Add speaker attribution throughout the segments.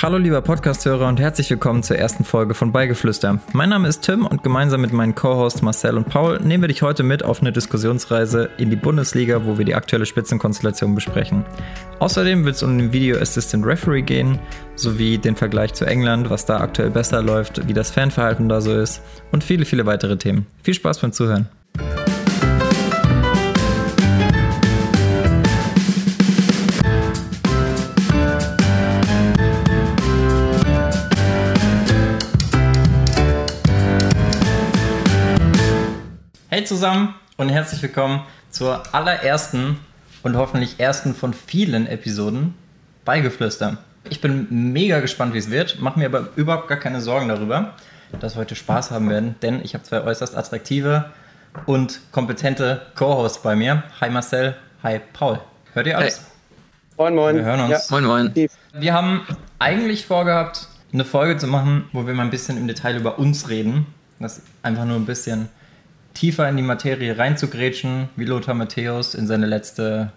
Speaker 1: Hallo lieber Podcasthörer und herzlich willkommen zur ersten Folge von Beigeflüster. Mein Name ist Tim und gemeinsam mit meinen Co-Hosts Marcel und Paul nehmen wir dich heute mit auf eine Diskussionsreise in die Bundesliga, wo wir die aktuelle Spitzenkonstellation besprechen. Außerdem wird es um den Video Assistant Referee gehen, sowie den Vergleich zu England, was da aktuell besser läuft, wie das Fanverhalten da so ist und viele, viele weitere Themen. Viel Spaß beim Zuhören. Hey zusammen und herzlich willkommen zur allerersten und hoffentlich ersten von vielen Episoden Beigeflüster. Ich bin mega gespannt, wie es wird, mache mir aber überhaupt gar keine Sorgen darüber, dass wir heute Spaß haben werden, denn ich habe zwei äußerst attraktive und kompetente Co-Hosts bei mir. Hi Marcel, hi Paul. Hört ihr alles?
Speaker 2: Hey. Moin, moin.
Speaker 1: Wir hören uns.
Speaker 2: Ja.
Speaker 3: Moin, moin.
Speaker 1: Wir haben eigentlich vorgehabt, eine Folge zu machen, wo wir mal ein bisschen im Detail über uns reden. Das einfach nur ein bisschen tiefer in die Materie reinzugrätschen, wie Lothar Matthäus in seine letzte.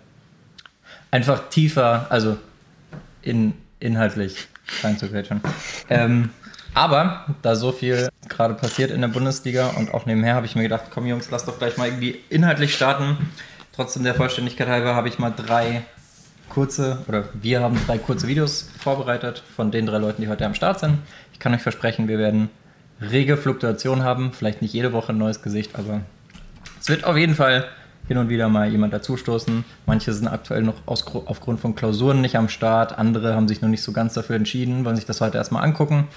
Speaker 1: Einfach tiefer, also in, inhaltlich reinzugrätschen. Ähm, aber da so viel gerade passiert in der Bundesliga und auch nebenher habe ich mir gedacht, komm Jungs, lass doch gleich mal irgendwie inhaltlich starten. Trotzdem der Vollständigkeit halber habe ich mal drei kurze, oder wir haben drei kurze Videos vorbereitet von den drei Leuten, die heute am Start sind. Ich kann euch versprechen, wir werden rege Fluktuation haben. Vielleicht nicht jede Woche ein neues Gesicht, aber es wird auf jeden Fall hin und wieder mal jemand dazustoßen. Manche sind aktuell noch aus, aufgrund von Klausuren nicht am Start, andere haben sich noch nicht so ganz dafür entschieden, wollen sich das heute erstmal angucken.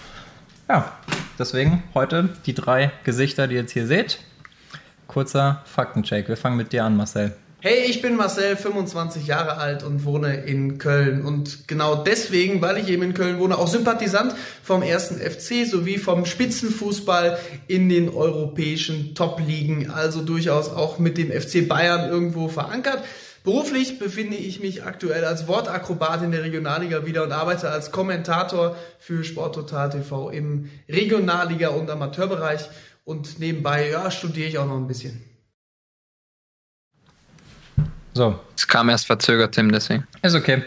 Speaker 1: Ja, deswegen heute die drei Gesichter, die ihr jetzt hier seht. Kurzer Faktencheck. Wir fangen mit dir an, Marcel.
Speaker 2: Hey, ich bin Marcel, 25 Jahre alt und wohne in Köln. Und genau deswegen, weil ich eben in Köln wohne, auch Sympathisant vom ersten FC sowie vom Spitzenfußball in den europäischen Top-Ligen. Also durchaus auch mit dem FC Bayern irgendwo verankert. Beruflich befinde ich mich aktuell als Wortakrobat in der Regionalliga wieder und arbeite als Kommentator für Sporttotal TV im Regionalliga- und Amateurbereich. Und nebenbei ja, studiere ich auch noch ein bisschen.
Speaker 1: So.
Speaker 3: Es kam erst verzögert, Tim, deswegen.
Speaker 1: Ist okay.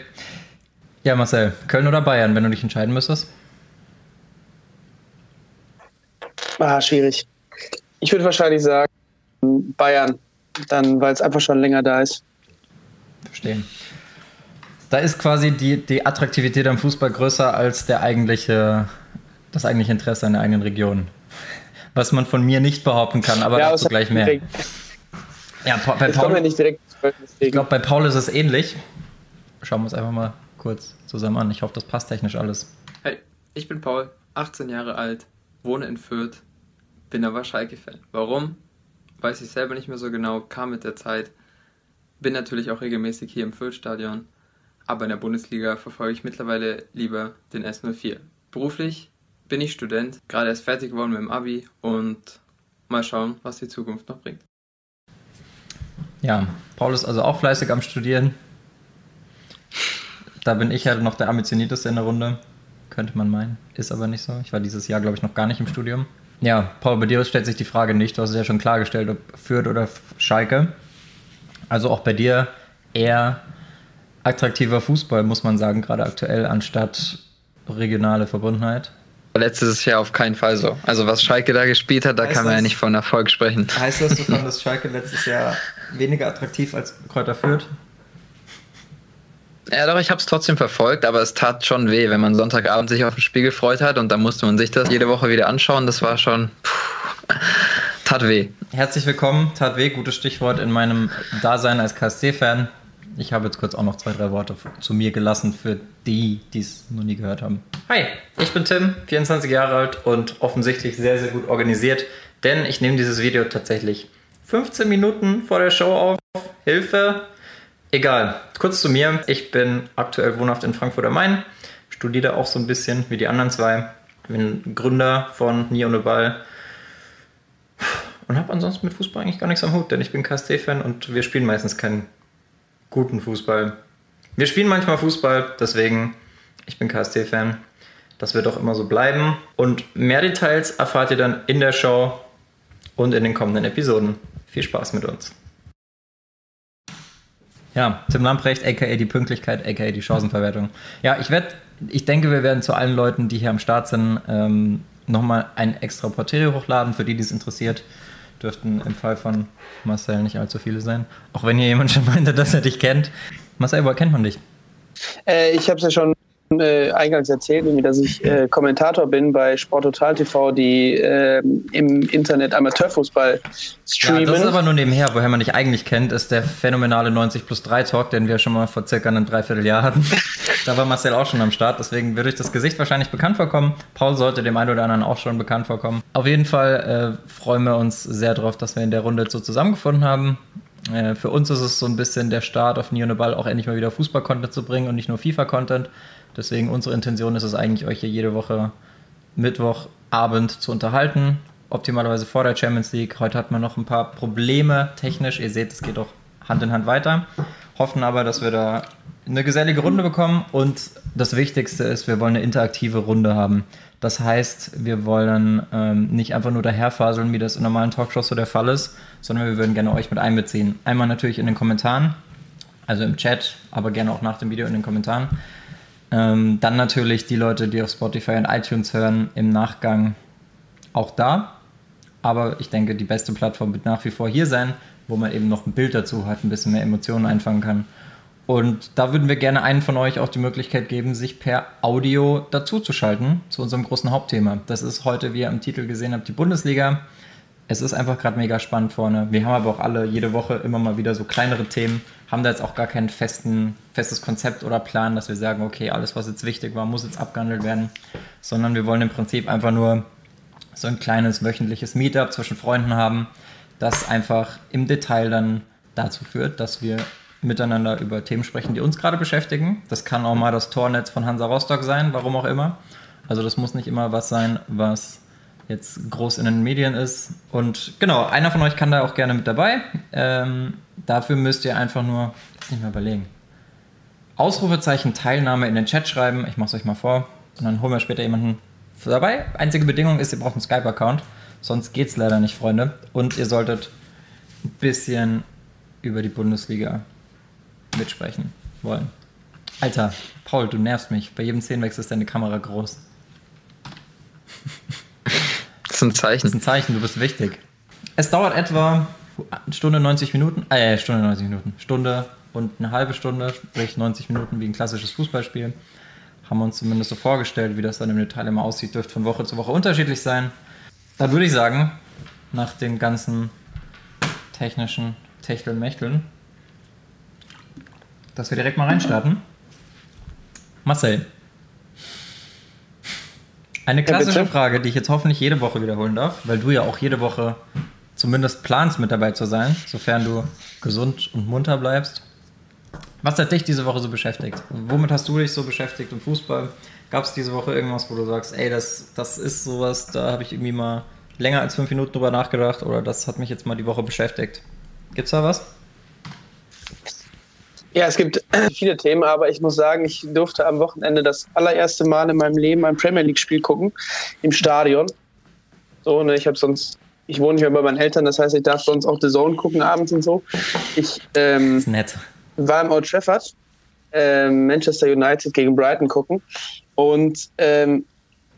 Speaker 1: Ja, Marcel, Köln oder Bayern, wenn du dich entscheiden müsstest?
Speaker 4: Ah, schwierig. Ich würde wahrscheinlich sagen Bayern, dann, weil es einfach schon länger da ist.
Speaker 1: Verstehen. Da ist quasi die, die Attraktivität am Fußball größer als der eigentliche, das eigentliche Interesse an der eigenen Region. Was man von mir nicht behaupten kann, aber
Speaker 4: ja,
Speaker 1: dazu gleich mehr.
Speaker 4: Direkt,
Speaker 1: ja, bei
Speaker 4: ich
Speaker 1: Paul,
Speaker 4: komme ja nicht direkt
Speaker 1: ich glaube, bei Paul ist es ähnlich. Schauen wir uns einfach mal kurz zusammen an. Ich hoffe, das passt technisch alles.
Speaker 5: Hey, ich bin Paul, 18 Jahre alt, wohne in Fürth, bin aber Schalke-Fan. Warum? Weiß ich selber nicht mehr so genau, kam mit der Zeit. Bin natürlich auch regelmäßig hier im Fürth-Stadion, aber in der Bundesliga verfolge ich mittlerweile lieber den S04. Beruflich bin ich Student, gerade erst fertig geworden mit dem Abi und mal schauen, was die Zukunft noch bringt.
Speaker 1: Ja, Paul ist also auch fleißig am Studieren. Da bin ich halt noch der ambitionierteste in der Runde. Könnte man meinen. Ist aber nicht so. Ich war dieses Jahr, glaube ich, noch gar nicht im Studium. Ja, Paul, bei dir stellt sich die Frage nicht. Du hast es ja schon klargestellt, ob Fürth oder Schalke. Also auch bei dir eher attraktiver Fußball, muss man sagen, gerade aktuell, anstatt regionale Verbundenheit.
Speaker 3: Letztes Jahr auf keinen Fall so. Also was Schalke da gespielt hat, da
Speaker 1: Heißt
Speaker 3: kann man ja
Speaker 1: das-
Speaker 3: nicht von Erfolg sprechen.
Speaker 1: Heißt das, du fandest Schalke letztes Jahr weniger attraktiv als Kräuter Fürth?
Speaker 3: Ja, doch, ich habe es trotzdem verfolgt, aber es tat schon weh, wenn man Sonntagabend sich auf ein Spiel gefreut hat und dann musste man sich das jede Woche wieder anschauen. Das war schon. Puh, tat weh.
Speaker 1: Herzlich willkommen, tat weh, gutes Stichwort in meinem Dasein als KSC-Fan. Ich habe jetzt kurz auch noch zwei, drei Worte zu mir gelassen für die, die es noch nie gehört haben. Hi, ich bin Tim, 24 Jahre alt und offensichtlich sehr, sehr gut organisiert, denn ich nehme dieses Video tatsächlich 15 Minuten vor der Show auf. Hilfe! Egal, kurz zu mir. Ich bin aktuell wohnhaft in Frankfurt am Main, studiere auch so ein bisschen wie die anderen zwei. Bin Gründer von Nie ohne Ball, und habe ansonsten mit Fußball eigentlich gar nichts am Hut, denn ich bin KSC-Fan und wir spielen meistens keinen guten Fußball. Wir spielen manchmal Fußball, deswegen ich bin KSC-Fan. Das wird auch immer so bleiben. Und mehr Details erfahrt ihr dann in der Show und in den kommenden Episoden. Viel Spaß mit uns. Ja, Tim Lamprecht, aka die Pünktlichkeit, aka die Chancenverwertung. Ja, ich werde, ich denke, wir werden zu allen Leuten, die hier am Start sind, ähm, nochmal ein extra Portfolio hochladen, für die, die es interessiert. Dürften im Fall von Marcel nicht allzu viele sein. Auch wenn hier jemand schon meinte, dass er dich kennt. Marcel, woher kennt man dich?
Speaker 4: Äh, ich habe es ja schon äh, eingangs erzählt, dass ich äh, Kommentator bin bei Sport Total TV, die äh, im Internet Amateurfußball streamen. Ja,
Speaker 1: das ist aber nur nebenher. Woher man dich eigentlich kennt, ist der phänomenale 90 plus 3 Talk, den wir schon mal vor circa einem Dreivierteljahr hatten. da war Marcel auch schon am Start, deswegen wird euch das Gesicht wahrscheinlich bekannt vorkommen. Paul sollte dem einen oder anderen auch schon bekannt vorkommen. Auf jeden Fall äh, freuen wir uns sehr darauf, dass wir in der Runde so zusammengefunden haben. Äh, für uns ist es so ein bisschen der Start auf Neon Ball auch endlich mal wieder Fußball-Content zu bringen und nicht nur FIFA-Content. Deswegen unsere Intention ist es eigentlich, euch hier jede Woche Mittwochabend zu unterhalten. Optimalerweise vor der Champions League. Heute hat man noch ein paar Probleme technisch. Ihr seht, es geht auch Hand in Hand weiter. Hoffen aber, dass wir da eine gesellige Runde bekommen. Und das Wichtigste ist, wir wollen eine interaktive Runde haben. Das heißt, wir wollen ähm, nicht einfach nur daherfaseln, wie das in normalen Talkshows so der Fall ist, sondern wir würden gerne euch mit einbeziehen. Einmal natürlich in den Kommentaren, also im Chat, aber gerne auch nach dem Video in den Kommentaren. Ähm, dann natürlich die Leute, die auf Spotify und iTunes hören, im Nachgang auch da. Aber ich denke, die beste Plattform wird nach wie vor hier sein, wo man eben noch ein Bild dazu hat, ein bisschen mehr Emotionen einfangen kann. Und da würden wir gerne einen von euch auch die Möglichkeit geben, sich per Audio dazuzuschalten zu unserem großen Hauptthema. Das ist heute, wie ihr am Titel gesehen habt, die Bundesliga. Es ist einfach gerade mega spannend vorne. Wir haben aber auch alle jede Woche immer mal wieder so kleinere Themen, haben da jetzt auch gar kein festen, festes Konzept oder Plan, dass wir sagen, okay, alles, was jetzt wichtig war, muss jetzt abgehandelt werden, sondern wir wollen im Prinzip einfach nur so ein kleines wöchentliches Meetup zwischen Freunden haben, das einfach im Detail dann dazu führt, dass wir miteinander über Themen sprechen, die uns gerade beschäftigen. Das kann auch mal das Tornetz von Hansa Rostock sein, warum auch immer. Also das muss nicht immer was sein, was jetzt groß in den Medien ist. Und genau, einer von euch kann da auch gerne mit dabei. Ähm, dafür müsst ihr einfach nur, lass nicht mal überlegen, Ausrufezeichen Teilnahme in den Chat schreiben. Ich mache es euch mal vor. Und dann holen wir später jemanden dabei. Einzige Bedingung ist, ihr braucht einen Skype-Account. Sonst geht es leider nicht, Freunde. Und ihr solltet ein bisschen über die Bundesliga mitsprechen wollen. Alter, Paul, du nervst mich. Bei jedem Szenenwechsel ist deine Kamera groß.
Speaker 3: Ist ein Zeichen.
Speaker 1: Das ist ein Zeichen, du bist wichtig. Es dauert etwa eine Stunde 90 Minuten, äh, Stunde 90 Minuten, Stunde und eine halbe Stunde, sprich 90 Minuten wie ein klassisches Fußballspiel. Haben wir uns zumindest so vorgestellt, wie das dann im Detail immer aussieht, dürfte von Woche zu Woche unterschiedlich sein. Dann würde ich sagen, nach den ganzen technischen Techteln, Mächteln, dass wir direkt mal reinstarten. Marcel. Eine klassische Frage, die ich jetzt hoffentlich jede Woche wiederholen darf, weil du ja auch jede Woche zumindest planst, mit dabei zu sein, sofern du gesund und munter bleibst. Was hat dich diese Woche so beschäftigt? Womit hast du dich so beschäftigt im Fußball? Gab es diese Woche irgendwas, wo du sagst, ey, das, das ist sowas, da habe ich irgendwie mal länger als fünf Minuten drüber nachgedacht oder das hat mich jetzt mal die Woche beschäftigt? Gibt's da was?
Speaker 4: Ja, es gibt viele Themen, aber ich muss sagen, ich durfte am Wochenende das allererste Mal in meinem Leben ein Premier League-Spiel gucken im Stadion. So, ne, ich habe sonst, ich wohne nicht mehr bei meinen Eltern, das heißt, ich darf sonst auch The Zone gucken abends und so. Ich ähm,
Speaker 1: nett.
Speaker 4: war im Old Trafford, äh, Manchester United gegen Brighton gucken und ähm,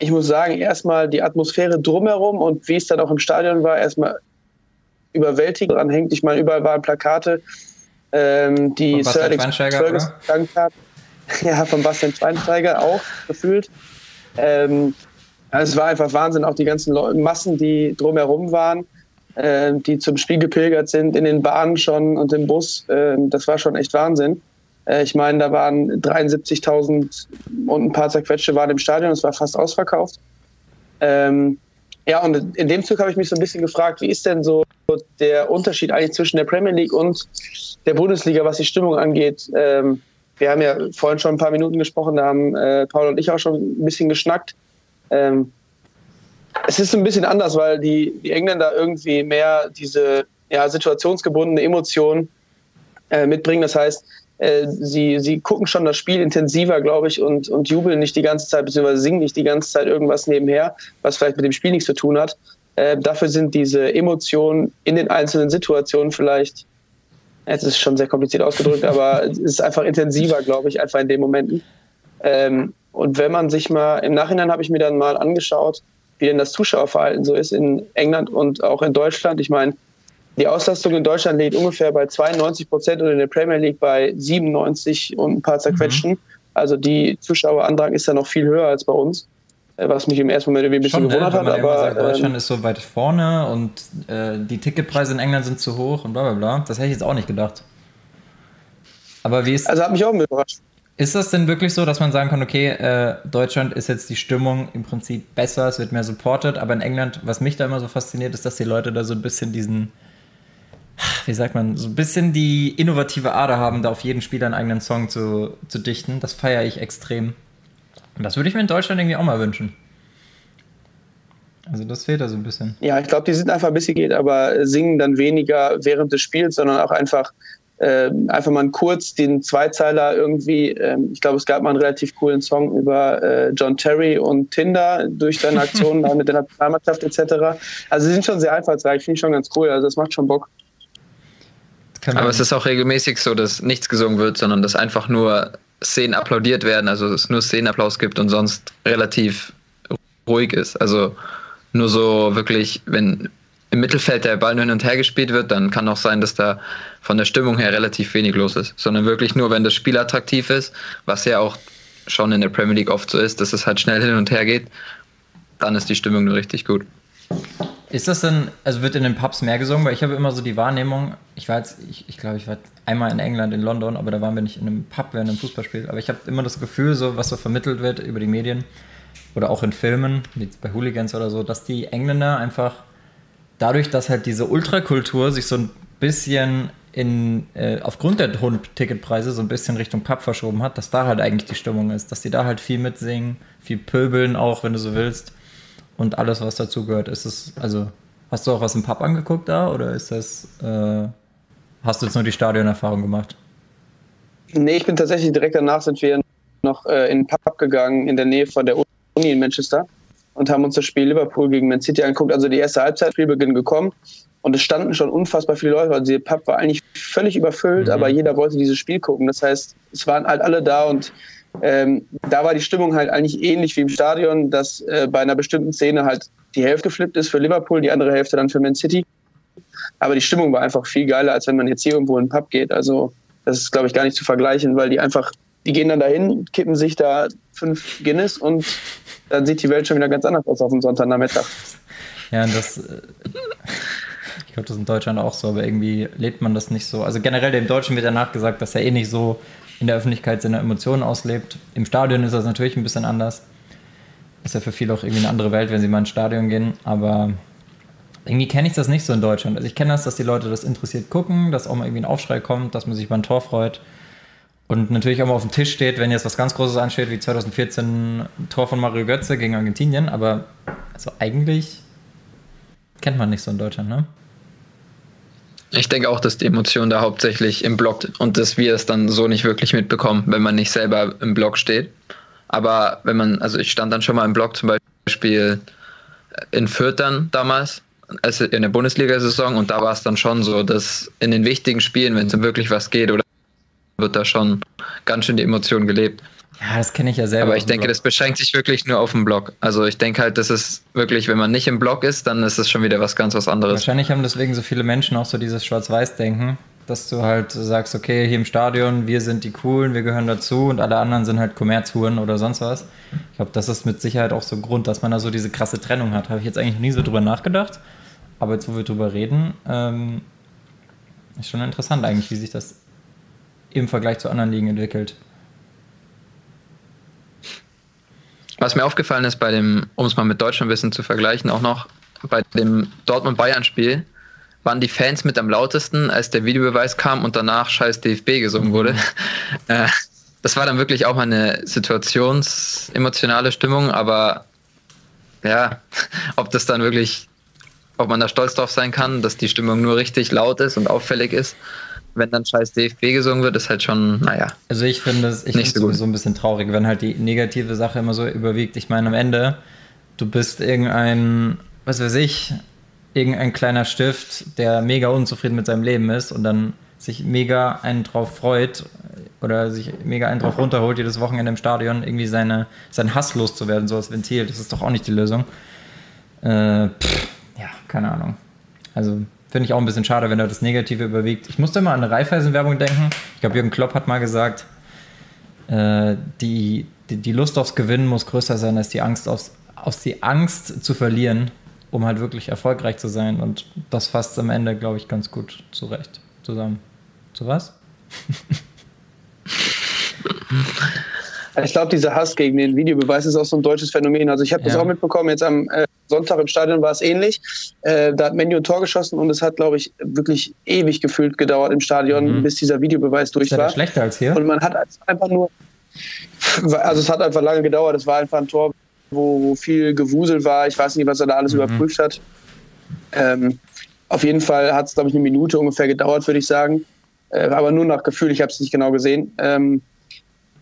Speaker 4: ich muss sagen, erstmal die Atmosphäre drumherum und wie es dann auch im Stadion war, erstmal überwältigend dran hängt. Ich meine, überall waren Plakate ähm, die
Speaker 1: Sir Alex Ferguson
Speaker 4: gedankt hat. Ja, von Bastian Schweinsteiger auch gefühlt. Ähm, also es war einfach Wahnsinn, auch die ganzen Leute, Massen, die drumherum waren, äh, die zum Spiel gepilgert sind, in den Bahnen schon und im Bus. Äh, das war schon echt Wahnsinn. Äh, ich meine, da waren 73.000 und ein paar zerquetschte waren im Stadion, es war fast ausverkauft. Ähm, ja, und in dem Zug habe ich mich so ein bisschen gefragt, wie ist denn so der Unterschied eigentlich zwischen der Premier League und der Bundesliga, was die Stimmung angeht? Ähm, wir haben ja vorhin schon ein paar Minuten gesprochen, da haben äh, Paul und ich auch schon ein bisschen geschnackt. Ähm, es ist ein bisschen anders, weil die, die Engländer irgendwie mehr diese ja, situationsgebundene Emotion äh, mitbringen. Das heißt, äh, sie, sie gucken schon das Spiel intensiver, glaube ich, und, und jubeln nicht die ganze Zeit, beziehungsweise singen nicht die ganze Zeit irgendwas nebenher, was vielleicht mit dem Spiel nichts zu tun hat. Äh, dafür sind diese Emotionen in den einzelnen Situationen vielleicht Es ist schon sehr kompliziert ausgedrückt, aber es ist einfach intensiver, glaube ich, einfach in den Momenten. Ähm, und wenn man sich mal, im Nachhinein habe ich mir dann mal angeschaut, wie denn das Zuschauerverhalten so ist in England und auch in Deutschland. Ich meine, die Auslastung in Deutschland liegt ungefähr bei 92 Prozent und in der Premier League bei 97 und ein paar zerquetschten. Mhm. Also die Zuschauerandrang ist ja noch viel höher als bei uns, was mich im ersten Moment irgendwie ein bisschen Schon, gewundert ne? hat. Aber
Speaker 1: sagt, Deutschland ähm, ist so weit vorne und äh, die Ticketpreise in England sind zu hoch und bla bla bla. Das hätte ich jetzt auch nicht gedacht. Aber wie ist.
Speaker 4: Also hat mich auch überrascht.
Speaker 1: Ist das denn wirklich so, dass man sagen kann, okay, äh, Deutschland ist jetzt die Stimmung im Prinzip besser, es wird mehr supported, aber in England, was mich da immer so fasziniert, ist, dass die Leute da so ein bisschen diesen, wie sagt man, so ein bisschen die innovative Ader haben, da auf jeden Spieler einen eigenen Song zu, zu dichten. Das feiere ich extrem. Und das würde ich mir in Deutschland irgendwie auch mal wünschen. Also das fehlt da so ein bisschen.
Speaker 4: Ja, ich glaube, die sind einfach ein bisschen geht, aber singen dann weniger während des Spiels, sondern auch einfach äh, einfach mal kurz den Zweizeiler irgendwie, äh, ich glaube, es gab mal einen relativ coolen Song über äh, John Terry und Tinder durch seine Aktionen mit der Nationalmannschaft etc. Also sie sind schon sehr einfallsreich, finde ich schon ganz cool, also das macht schon Bock.
Speaker 3: Aber es ist auch regelmäßig so, dass nichts gesungen wird, sondern dass einfach nur Szenen applaudiert werden, also es nur Szenenapplaus gibt und sonst relativ ruhig ist. Also nur so wirklich, wenn im Mittelfeld der Ball nur hin und her gespielt wird, dann kann auch sein, dass da von der Stimmung her relativ wenig los ist, sondern wirklich nur, wenn das Spiel attraktiv ist, was ja auch schon in der Premier League oft so ist, dass es halt schnell hin und her geht, dann ist die Stimmung nur richtig gut.
Speaker 1: Ist das denn, also wird in den Pubs mehr gesungen? Weil ich habe immer so die Wahrnehmung, ich war jetzt, ich, ich glaube, ich war einmal in England, in London, aber da waren wir nicht in einem Pub während einem Fußballspiel. Aber ich habe immer das Gefühl, so was so vermittelt wird über die Medien oder auch in Filmen, wie bei Hooligans oder so, dass die Engländer einfach dadurch, dass halt diese Ultrakultur sich so ein bisschen in, äh, aufgrund der hohen Ticketpreise so ein bisschen Richtung Pub verschoben hat, dass da halt eigentlich die Stimmung ist, dass die da halt viel mitsingen, viel pöbeln auch, wenn du so willst und alles, was dazu gehört. Ist es, also, hast du auch was im Pub angeguckt da oder ist das, äh, hast du jetzt nur die Stadionerfahrung gemacht?
Speaker 4: Nee, ich bin tatsächlich direkt danach sind wir noch äh, in den Pub gegangen in der Nähe von der Uni in Manchester und haben uns das Spiel Liverpool gegen Man City angeguckt. Also die erste Halbzeit, Spielbeginn gekommen und es standen schon unfassbar viele Leute. Also der Pub war eigentlich völlig überfüllt, mhm. aber jeder wollte dieses Spiel gucken. Das heißt, es waren halt alle da und ähm, da war die Stimmung halt eigentlich ähnlich wie im Stadion, dass äh, bei einer bestimmten Szene halt die Hälfte geflippt ist für Liverpool, die andere Hälfte dann für Man City. Aber die Stimmung war einfach viel geiler, als wenn man jetzt hier irgendwo in den Pub geht. Also das ist, glaube ich, gar nicht zu vergleichen, weil die einfach, die gehen dann dahin, kippen sich da fünf Guinness und dann sieht die Welt schon wieder ganz anders aus auf dem Sonntagnachmittag.
Speaker 1: Ja, und das, äh, ich glaube, das ist in Deutschland auch so, aber irgendwie lebt man das nicht so. Also generell dem Deutschen wird ja nachgesagt, dass er eh nicht so in der Öffentlichkeit seine Emotionen auslebt. Im Stadion ist das natürlich ein bisschen anders. Ist ja für viele auch irgendwie eine andere Welt, wenn sie mal ins Stadion gehen, aber irgendwie kenne ich das nicht so in Deutschland. Also ich kenne das, dass die Leute das interessiert gucken, dass auch mal irgendwie ein Aufschrei kommt, dass man sich beim Tor freut. Und natürlich auch mal auf dem Tisch steht, wenn jetzt was ganz Großes ansteht, wie 2014 Tor von Mario Götze gegen Argentinien. Aber also eigentlich kennt man nicht so in Deutschland, ne?
Speaker 3: Ich denke auch, dass die Emotion da hauptsächlich im Block und dass wir es dann so nicht wirklich mitbekommen, wenn man nicht selber im Block steht. Aber wenn man, also ich stand dann schon mal im Block zum Beispiel in Fürth dann damals, also in der Bundesliga-Saison und da war es dann schon so, dass in den wichtigen Spielen, wenn es um wirklich was geht, oder wird da schon ganz schön die Emotion gelebt.
Speaker 1: Ja, das kenne ich ja selber.
Speaker 3: Aber ich denke, Blog. das beschränkt sich wirklich nur auf den Blog. Also ich denke halt, das ist wirklich, wenn man nicht im Blog ist, dann ist es schon wieder was ganz was anderes.
Speaker 1: Wahrscheinlich haben deswegen so viele Menschen auch so dieses Schwarz-Weiß-Denken, dass du halt sagst, okay, hier im Stadion, wir sind die Coolen, wir gehören dazu und alle anderen sind halt Kommerzhuren oder sonst was. Ich glaube, das ist mit Sicherheit auch so ein Grund, dass man da so diese krasse Trennung hat. Habe ich jetzt eigentlich nie so drüber nachgedacht. Aber jetzt, wo wir drüber reden, ähm, ist schon interessant eigentlich, wie sich das im Vergleich zu anderen Ligen entwickelt.
Speaker 3: Was mir aufgefallen ist bei dem, um es mal mit deutschem Wissen zu vergleichen, auch noch bei dem Dortmund-Bayern-Spiel, waren die Fans mit am lautesten, als der Videobeweis kam und danach scheiß DFB gesungen wurde. Äh, das war dann wirklich auch mal eine situationsemotionale Stimmung, aber ja, ob das dann wirklich, ob man da stolz drauf sein kann, dass die Stimmung nur richtig laut ist und auffällig ist, wenn dann scheiß DFB gesungen wird, ist halt schon, naja.
Speaker 1: Also ich finde es ich nicht so sowieso ein bisschen traurig, wenn halt die negative Sache immer so überwiegt. Ich meine, am Ende, du bist irgendein, was weiß ich, irgendein kleiner Stift, der mega unzufrieden mit seinem Leben ist und dann sich mega einen drauf freut oder sich mega einen drauf runterholt, jedes Wochenende im Stadion irgendwie seine, seinen Hass loszuwerden, so als Ventil. Das ist doch auch nicht die Lösung. Äh, pff, keine Ahnung. Also finde ich auch ein bisschen schade, wenn da das Negative überwiegt. Ich musste immer an eine Raiffeisen-Werbung denken. Ich glaube, Jürgen Klopp hat mal gesagt, äh, die, die, die Lust aufs Gewinnen muss größer sein als die Angst aufs, aus die Angst zu verlieren, um halt wirklich erfolgreich zu sein. Und das fasst am Ende, glaube ich, ganz gut zurecht zusammen. Zu was?
Speaker 4: Ich glaube, dieser Hass gegen den Videobeweis ist auch so ein deutsches Phänomen. Also ich habe das
Speaker 1: Ja.
Speaker 4: auch mitbekommen, jetzt am äh, Sonntag im Stadion war es ähnlich. Äh, da hat Menu ein Tor geschossen und es hat, glaube ich, wirklich ewig gefühlt gedauert im Stadion,
Speaker 1: Mhm.
Speaker 4: bis dieser Videobeweis durch
Speaker 1: Ist
Speaker 4: war.
Speaker 1: schlechter als hier?
Speaker 4: Und man hat einfach nur, also es hat einfach lange gedauert. Es war einfach ein Tor, wo, wo viel Gewusel war. Ich weiß nicht, was er da alles
Speaker 1: Mhm.
Speaker 4: überprüft hat. Ähm, auf jeden Fall hat es, glaube ich, eine Minute ungefähr gedauert, würde ich sagen. Äh, aber nur nach Gefühl, ich habe es nicht genau gesehen. Ähm,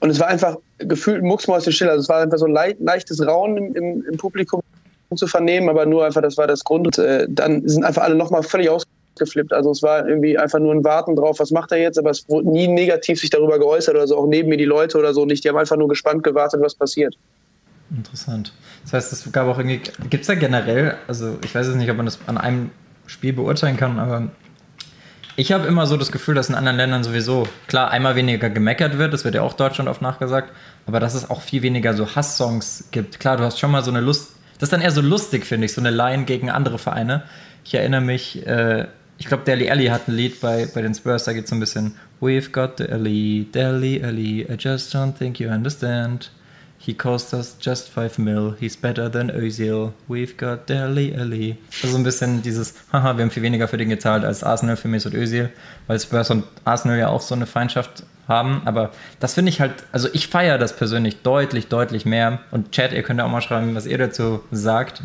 Speaker 4: und es war einfach gefühlt mucksmäuschenstill. Also es war einfach so ein lei leichtes Raunen im, im, im Publikum zu vernehmen, aber nur einfach, das war das Grund. Und, äh, dann sind einfach alle nochmal völlig ausgeflippt. Also es war irgendwie einfach nur ein Warten drauf, was macht er jetzt, aber es wurde nie negativ sich darüber geäußert oder so, auch neben mir die Leute oder so nicht. Die haben einfach nur gespannt gewartet, was passiert.
Speaker 1: Interessant. Das heißt, es gab auch irgendwie, gibt es da generell, also ich weiß jetzt nicht, ob man das an einem Spiel beurteilen kann, aber ich habe immer so das Gefühl, dass in anderen Ländern sowieso, klar, einmal weniger gemeckert wird, das wird ja auch Deutschland oft nachgesagt, aber dass es auch viel weniger so Hass-Songs gibt. Klar, du hast schon mal so eine Lust, das ist dann eher so lustig, finde ich, so eine Line gegen andere Vereine. Ich erinnere mich, äh, ich glaube, Deli Alli hat ein Lied bei, bei den Spurs, da geht es so ein bisschen We've got the Ali, Deli Ali, I just don't think you understand. He cost us just 5 mil. He's better than Özil. We've got Deli Ali. Also ein bisschen dieses, haha, wir haben viel weniger für den gezahlt als Arsenal für Mesut Özil, weil Spurs und Arsenal ja auch so eine Feindschaft haben. Aber das finde ich halt, also ich feiere das persönlich deutlich, deutlich mehr. Und Chat, ihr könnt ja auch mal schreiben, was ihr dazu sagt.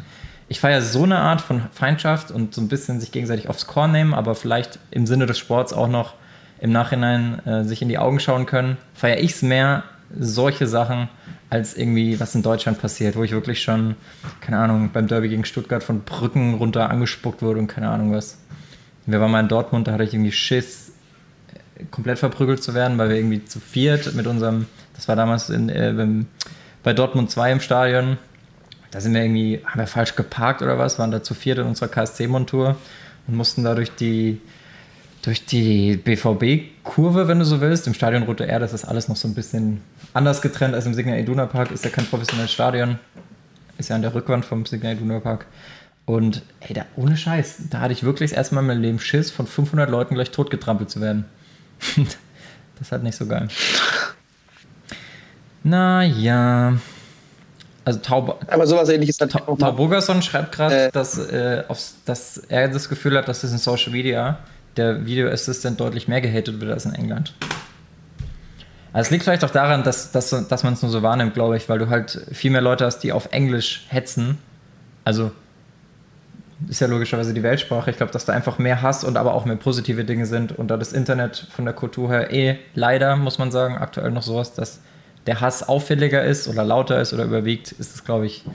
Speaker 1: Ich feiere so eine Art von Feindschaft und so ein bisschen sich gegenseitig aufs Korn nehmen, aber vielleicht im Sinne des Sports auch noch im Nachhinein äh, sich in die Augen schauen können. Feiere ich es mehr, solche Sachen, als irgendwie, was in Deutschland passiert, wo ich wirklich schon, keine Ahnung, beim Derby gegen Stuttgart von Brücken runter angespuckt wurde und keine Ahnung was. Wir waren mal in Dortmund, da hatte ich irgendwie Schiss, äh, komplett verprügelt zu werden, weil wir irgendwie zu viert mit unserem, das war damals in, äh, bei Dortmund 2 im Stadion, da sind wir irgendwie, haben wir falsch geparkt oder was, waren da zu viert in unserer KSC-Montur und mussten da durch die, durch die BVB-Kurve, wenn du so willst, im Stadion Rote R, das ist alles noch so ein bisschen anders getrennt als im Signal Iduna Park, ist ja kein professionelles Stadion, ist ja an der Rückwand vom Signal Iduna Park. Und ey, da, ohne Scheiß, da hatte ich wirklich das erste Mal in meinem Leben Schiss, von 500 Leuten gleich totgetrampelt zu werden. das halt nicht so geil. Naja. Also Taub,
Speaker 4: Aber sowas ähnliches hat
Speaker 1: Ta
Speaker 4: auch
Speaker 1: Tau
Speaker 4: mal.
Speaker 1: Burgerson schreibt gerade,
Speaker 4: Äh.
Speaker 1: dass, äh, aufs- dass er das Gefühl hat, dass es in Social Media der Video Assistant deutlich mehr gehatet wird als in England. Also es liegt vielleicht auch daran, dass, dass, dass man es nur so wahrnimmt, glaube ich, weil du halt viel mehr Leute hast, die auf Englisch hetzen. Also ist ja logischerweise die Weltsprache. Ich glaube, dass da einfach mehr Hass und aber auch mehr positive Dinge sind. Und da das Internet von der Kultur her eh leider, muss man sagen, aktuell noch so ist, dass der Hass auffälliger ist oder lauter ist oder überwiegt, ist es, glaube ich,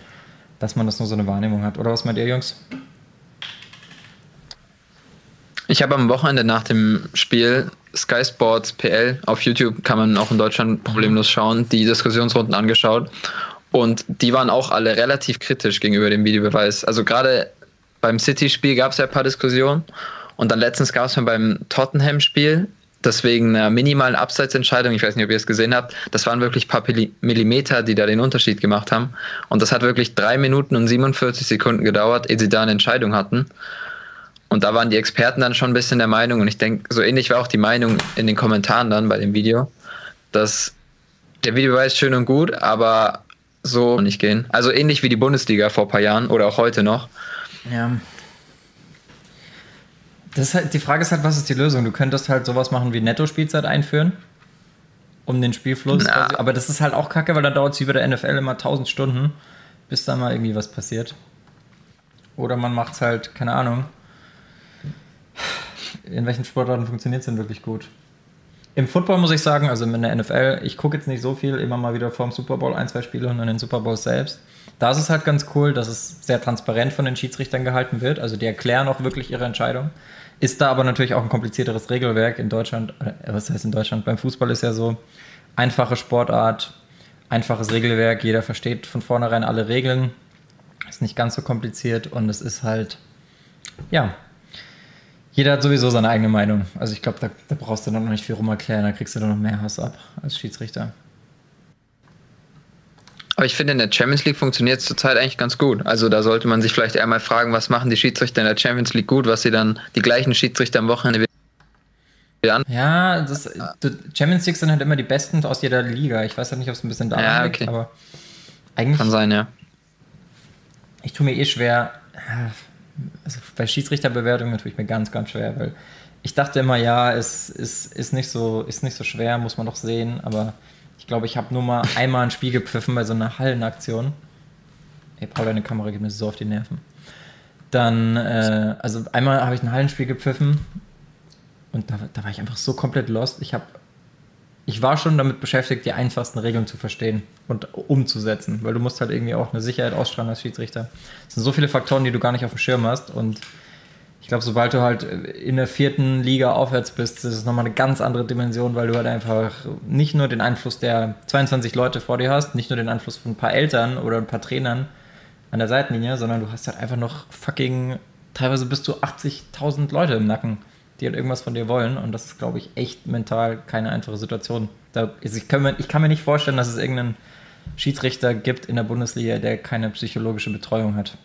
Speaker 1: dass man das nur so eine Wahrnehmung hat. Oder was meint ihr, Jungs?
Speaker 3: Ich habe am Wochenende nach dem Spiel Sky Sports PL auf YouTube, kann man auch in Deutschland problemlos schauen, die Diskussionsrunden angeschaut. Und die waren auch alle relativ kritisch gegenüber dem Videobeweis. Also gerade beim City-Spiel gab es ja ein paar Diskussionen. Und dann letztens gab es beim Tottenham-Spiel, deswegen einer minimalen Abseitsentscheidung, ich weiß nicht, ob ihr es gesehen habt, das waren wirklich ein paar Millimeter, die da den Unterschied gemacht haben. Und das hat wirklich drei Minuten und 47 Sekunden gedauert, ehe sie da eine Entscheidung hatten. Und da waren die Experten dann schon ein bisschen der Meinung, und ich denke, so ähnlich war auch die Meinung in den Kommentaren dann bei dem Video, dass der Videobeweis schön und gut, aber so nicht gehen. Also ähnlich wie die Bundesliga vor ein paar Jahren oder auch heute noch.
Speaker 1: Ja. Das ist halt, die Frage ist halt, was ist die Lösung? Du könntest halt sowas machen wie Netto-Spielzeit einführen, um den Spielfluss. Quasi- Aber das ist halt auch kacke, weil dann dauert es wie bei der NFL immer 1000 Stunden, bis da mal irgendwie was passiert. Oder man macht es halt, keine Ahnung. In welchen Sportarten funktioniert es denn wirklich gut? Im Football muss ich sagen, also in der NFL, ich gucke jetzt nicht so viel, immer mal wieder vorm Super Bowl ein, zwei Spiele und dann den Super Bowl selbst. Da ist es halt ganz cool, dass es sehr transparent von den Schiedsrichtern gehalten wird. Also die erklären auch wirklich ihre Entscheidung. Ist da aber natürlich auch ein komplizierteres Regelwerk in Deutschland. Äh, was heißt in Deutschland? Beim Fußball ist ja so einfache Sportart, einfaches Regelwerk. Jeder versteht von vornherein alle Regeln. Ist nicht ganz so kompliziert und es ist halt, ja, jeder hat sowieso seine eigene Meinung. Also ich glaube, da, da, brauchst du dann noch nicht viel rum erklären, da kriegst du dann noch mehr Hass ab als Schiedsrichter.
Speaker 3: Aber ich finde, in der Champions League funktioniert es zurzeit eigentlich ganz gut. Also da sollte man sich vielleicht einmal fragen, was machen die Schiedsrichter in der Champions League gut, was sie dann die gleichen Schiedsrichter am Wochenende
Speaker 1: wieder an. Ja, das, die Champions League sind halt immer die Besten aus jeder Liga. Ich weiß halt nicht, ob es ein bisschen da
Speaker 3: ja, liegt, okay.
Speaker 1: aber eigentlich.
Speaker 3: Kann sein, ja.
Speaker 1: Ich tue mir eh schwer, also bei Schiedsrichterbewertungen tue ich mir ganz, ganz schwer, weil ich dachte immer, ja, es ist, ist, nicht, so, ist nicht so schwer, muss man doch sehen, aber ich glaube, ich habe nur mal einmal ein Spiel gepfiffen bei so einer Hallenaktion. Ey, Paul, deine Kamera geht mir so auf die Nerven. Dann, äh, also einmal habe ich ein Hallenspiel gepfiffen und da, da war ich einfach so komplett lost. Ich habe ich war schon damit beschäftigt, die einfachsten Regeln zu verstehen und umzusetzen, weil du musst halt irgendwie auch eine Sicherheit ausstrahlen als Schiedsrichter. Es sind so viele Faktoren, die du gar nicht auf dem Schirm hast und ich glaube, sobald du halt in der vierten Liga aufwärts bist, ist es nochmal eine ganz andere Dimension, weil du halt einfach nicht nur den Einfluss der 22 Leute vor dir hast, nicht nur den Einfluss von ein paar Eltern oder ein paar Trainern an der Seitenlinie, sondern du hast halt einfach noch fucking teilweise bis zu 80.000 Leute im Nacken die halt irgendwas von dir wollen. Und das ist, glaube ich, echt mental keine einfache Situation. Da, ich, kann mir, ich kann mir nicht vorstellen, dass es irgendeinen Schiedsrichter gibt in der Bundesliga, der keine psychologische Betreuung hat.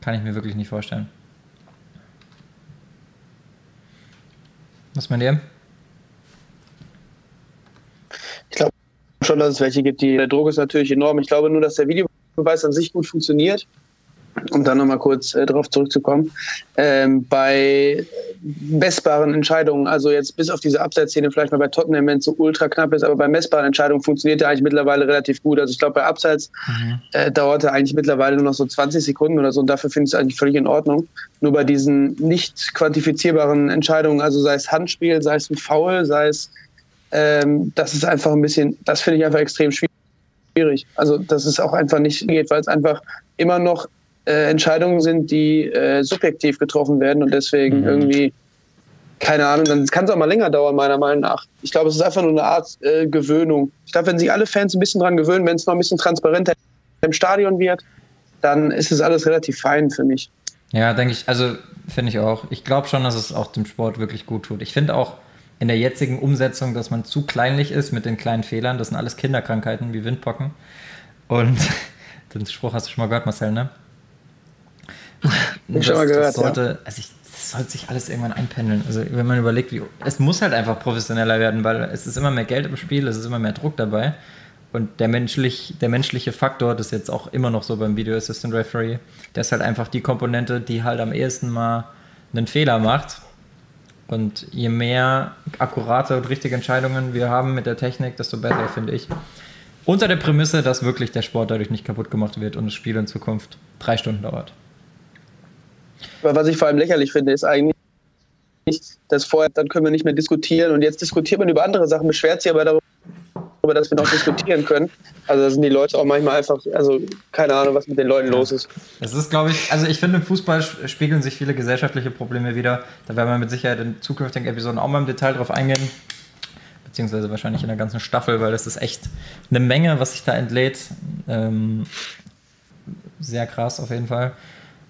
Speaker 1: Kann ich mir wirklich nicht vorstellen. Was meint ihr?
Speaker 4: Ich glaube schon, dass es welche gibt, die der Druck ist natürlich enorm. Ich glaube nur, dass der Videobeweis an sich gut funktioniert um dann nochmal kurz äh, darauf zurückzukommen, ähm, bei messbaren Entscheidungen, also jetzt bis auf diese Abseitsszene vielleicht mal bei Tottenham, wenn es so ultra knapp ist, aber bei messbaren Entscheidungen funktioniert er eigentlich mittlerweile relativ gut. Also ich glaube, bei Abseits mhm. äh, dauert er eigentlich mittlerweile nur noch so 20 Sekunden oder so und dafür finde ich es eigentlich völlig in Ordnung. Nur bei diesen nicht quantifizierbaren Entscheidungen, also sei es Handspiel, sei es ein Foul, sei es ähm, das ist einfach ein bisschen, das finde ich einfach extrem schwierig. Also, dass es auch einfach nicht geht, weil es einfach immer noch äh, Entscheidungen sind, die äh, subjektiv getroffen werden und deswegen mhm. irgendwie, keine Ahnung, dann kann es auch mal länger dauern, meiner Meinung nach. Ich glaube, es ist einfach nur eine Art äh, Gewöhnung. Ich glaube, wenn sich alle Fans ein bisschen dran gewöhnen, wenn es noch ein bisschen transparenter im Stadion wird, dann ist es alles relativ fein für mich.
Speaker 1: Ja, denke ich, also finde ich auch. Ich glaube schon, dass es auch dem Sport wirklich gut tut. Ich finde auch in der jetzigen Umsetzung, dass man zu kleinlich ist mit den kleinen Fehlern. Das sind alles Kinderkrankheiten wie Windpocken. Und den Spruch hast du schon mal gehört, Marcel, ne?
Speaker 4: Ich schon mal gehört.
Speaker 1: Das sollte, ja. also ich, das sollte sich alles irgendwann einpendeln. Also wenn man überlegt, wie, es muss halt einfach professioneller werden, weil es ist immer mehr Geld im Spiel, es ist immer mehr Druck dabei. Und der, menschlich, der menschliche Faktor, das ist jetzt auch immer noch so beim Video Assistant Referee, der ist halt einfach die Komponente, die halt am ehesten mal einen Fehler macht. Und je mehr akkurate und richtige Entscheidungen wir haben mit der Technik, desto besser, finde ich. Unter der Prämisse, dass wirklich der Sport dadurch nicht kaputt gemacht wird und das Spiel in Zukunft drei Stunden dauert.
Speaker 4: Was ich vor allem lächerlich finde, ist eigentlich, dass vorher, dann können wir nicht mehr diskutieren und jetzt diskutiert man über andere Sachen, beschwert sich aber darüber, dass wir noch diskutieren können. Also da sind die Leute auch manchmal einfach, also keine Ahnung, was mit den Leuten los ist.
Speaker 1: Es ist, glaube ich, also ich finde, im Fußball spiegeln sich viele gesellschaftliche Probleme wieder. Da werden wir mit Sicherheit in zukünftigen Episoden auch mal im Detail drauf eingehen. Beziehungsweise wahrscheinlich in der ganzen Staffel, weil das ist echt eine Menge, was sich da entlädt. Ähm, sehr krass auf jeden Fall.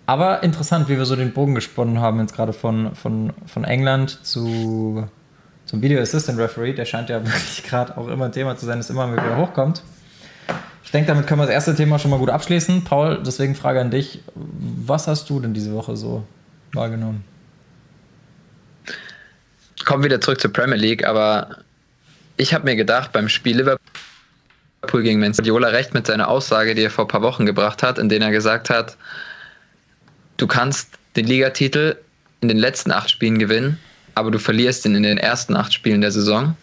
Speaker 1: Aber interessant, wie wir so den Bogen gesponnen haben, jetzt gerade von, von, von England zu, zum Video Assistant Referee. Der scheint ja wirklich gerade auch immer ein Thema zu sein, das immer wieder hochkommt. Ich denke, damit können wir das erste Thema schon mal gut abschließen. Paul, deswegen Frage an dich. Was hast du denn diese Woche so wahrgenommen?
Speaker 3: Kommen wieder zurück zur Premier League, aber ich habe mir gedacht, beim Spiel Liverpool gegen Man Viola recht mit seiner Aussage, die er vor ein paar Wochen gebracht hat, in der er gesagt hat, du kannst den Ligatitel in den letzten acht Spielen gewinnen, aber du verlierst ihn in den ersten acht Spielen der Saison.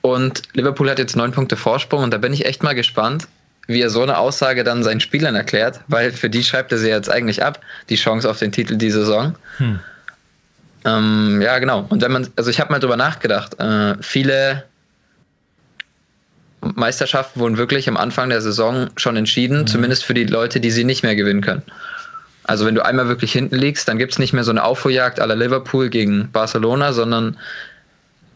Speaker 3: Und Liverpool hat jetzt neun Punkte Vorsprung und da bin ich echt mal gespannt, wie er so eine Aussage dann seinen Spielern erklärt, weil für die schreibt er sie jetzt eigentlich ab, die Chance auf den Titel die Saison. Hm. Ähm, ja, genau. Und wenn man, also ich habe mal drüber nachgedacht, äh, viele Meisterschaften wurden wirklich am Anfang der Saison schon entschieden, mhm. zumindest für die Leute, die sie nicht mehr gewinnen können. Also wenn du einmal wirklich hinten liegst, dann gibt es nicht mehr so eine Aufholjagd la Liverpool gegen Barcelona, sondern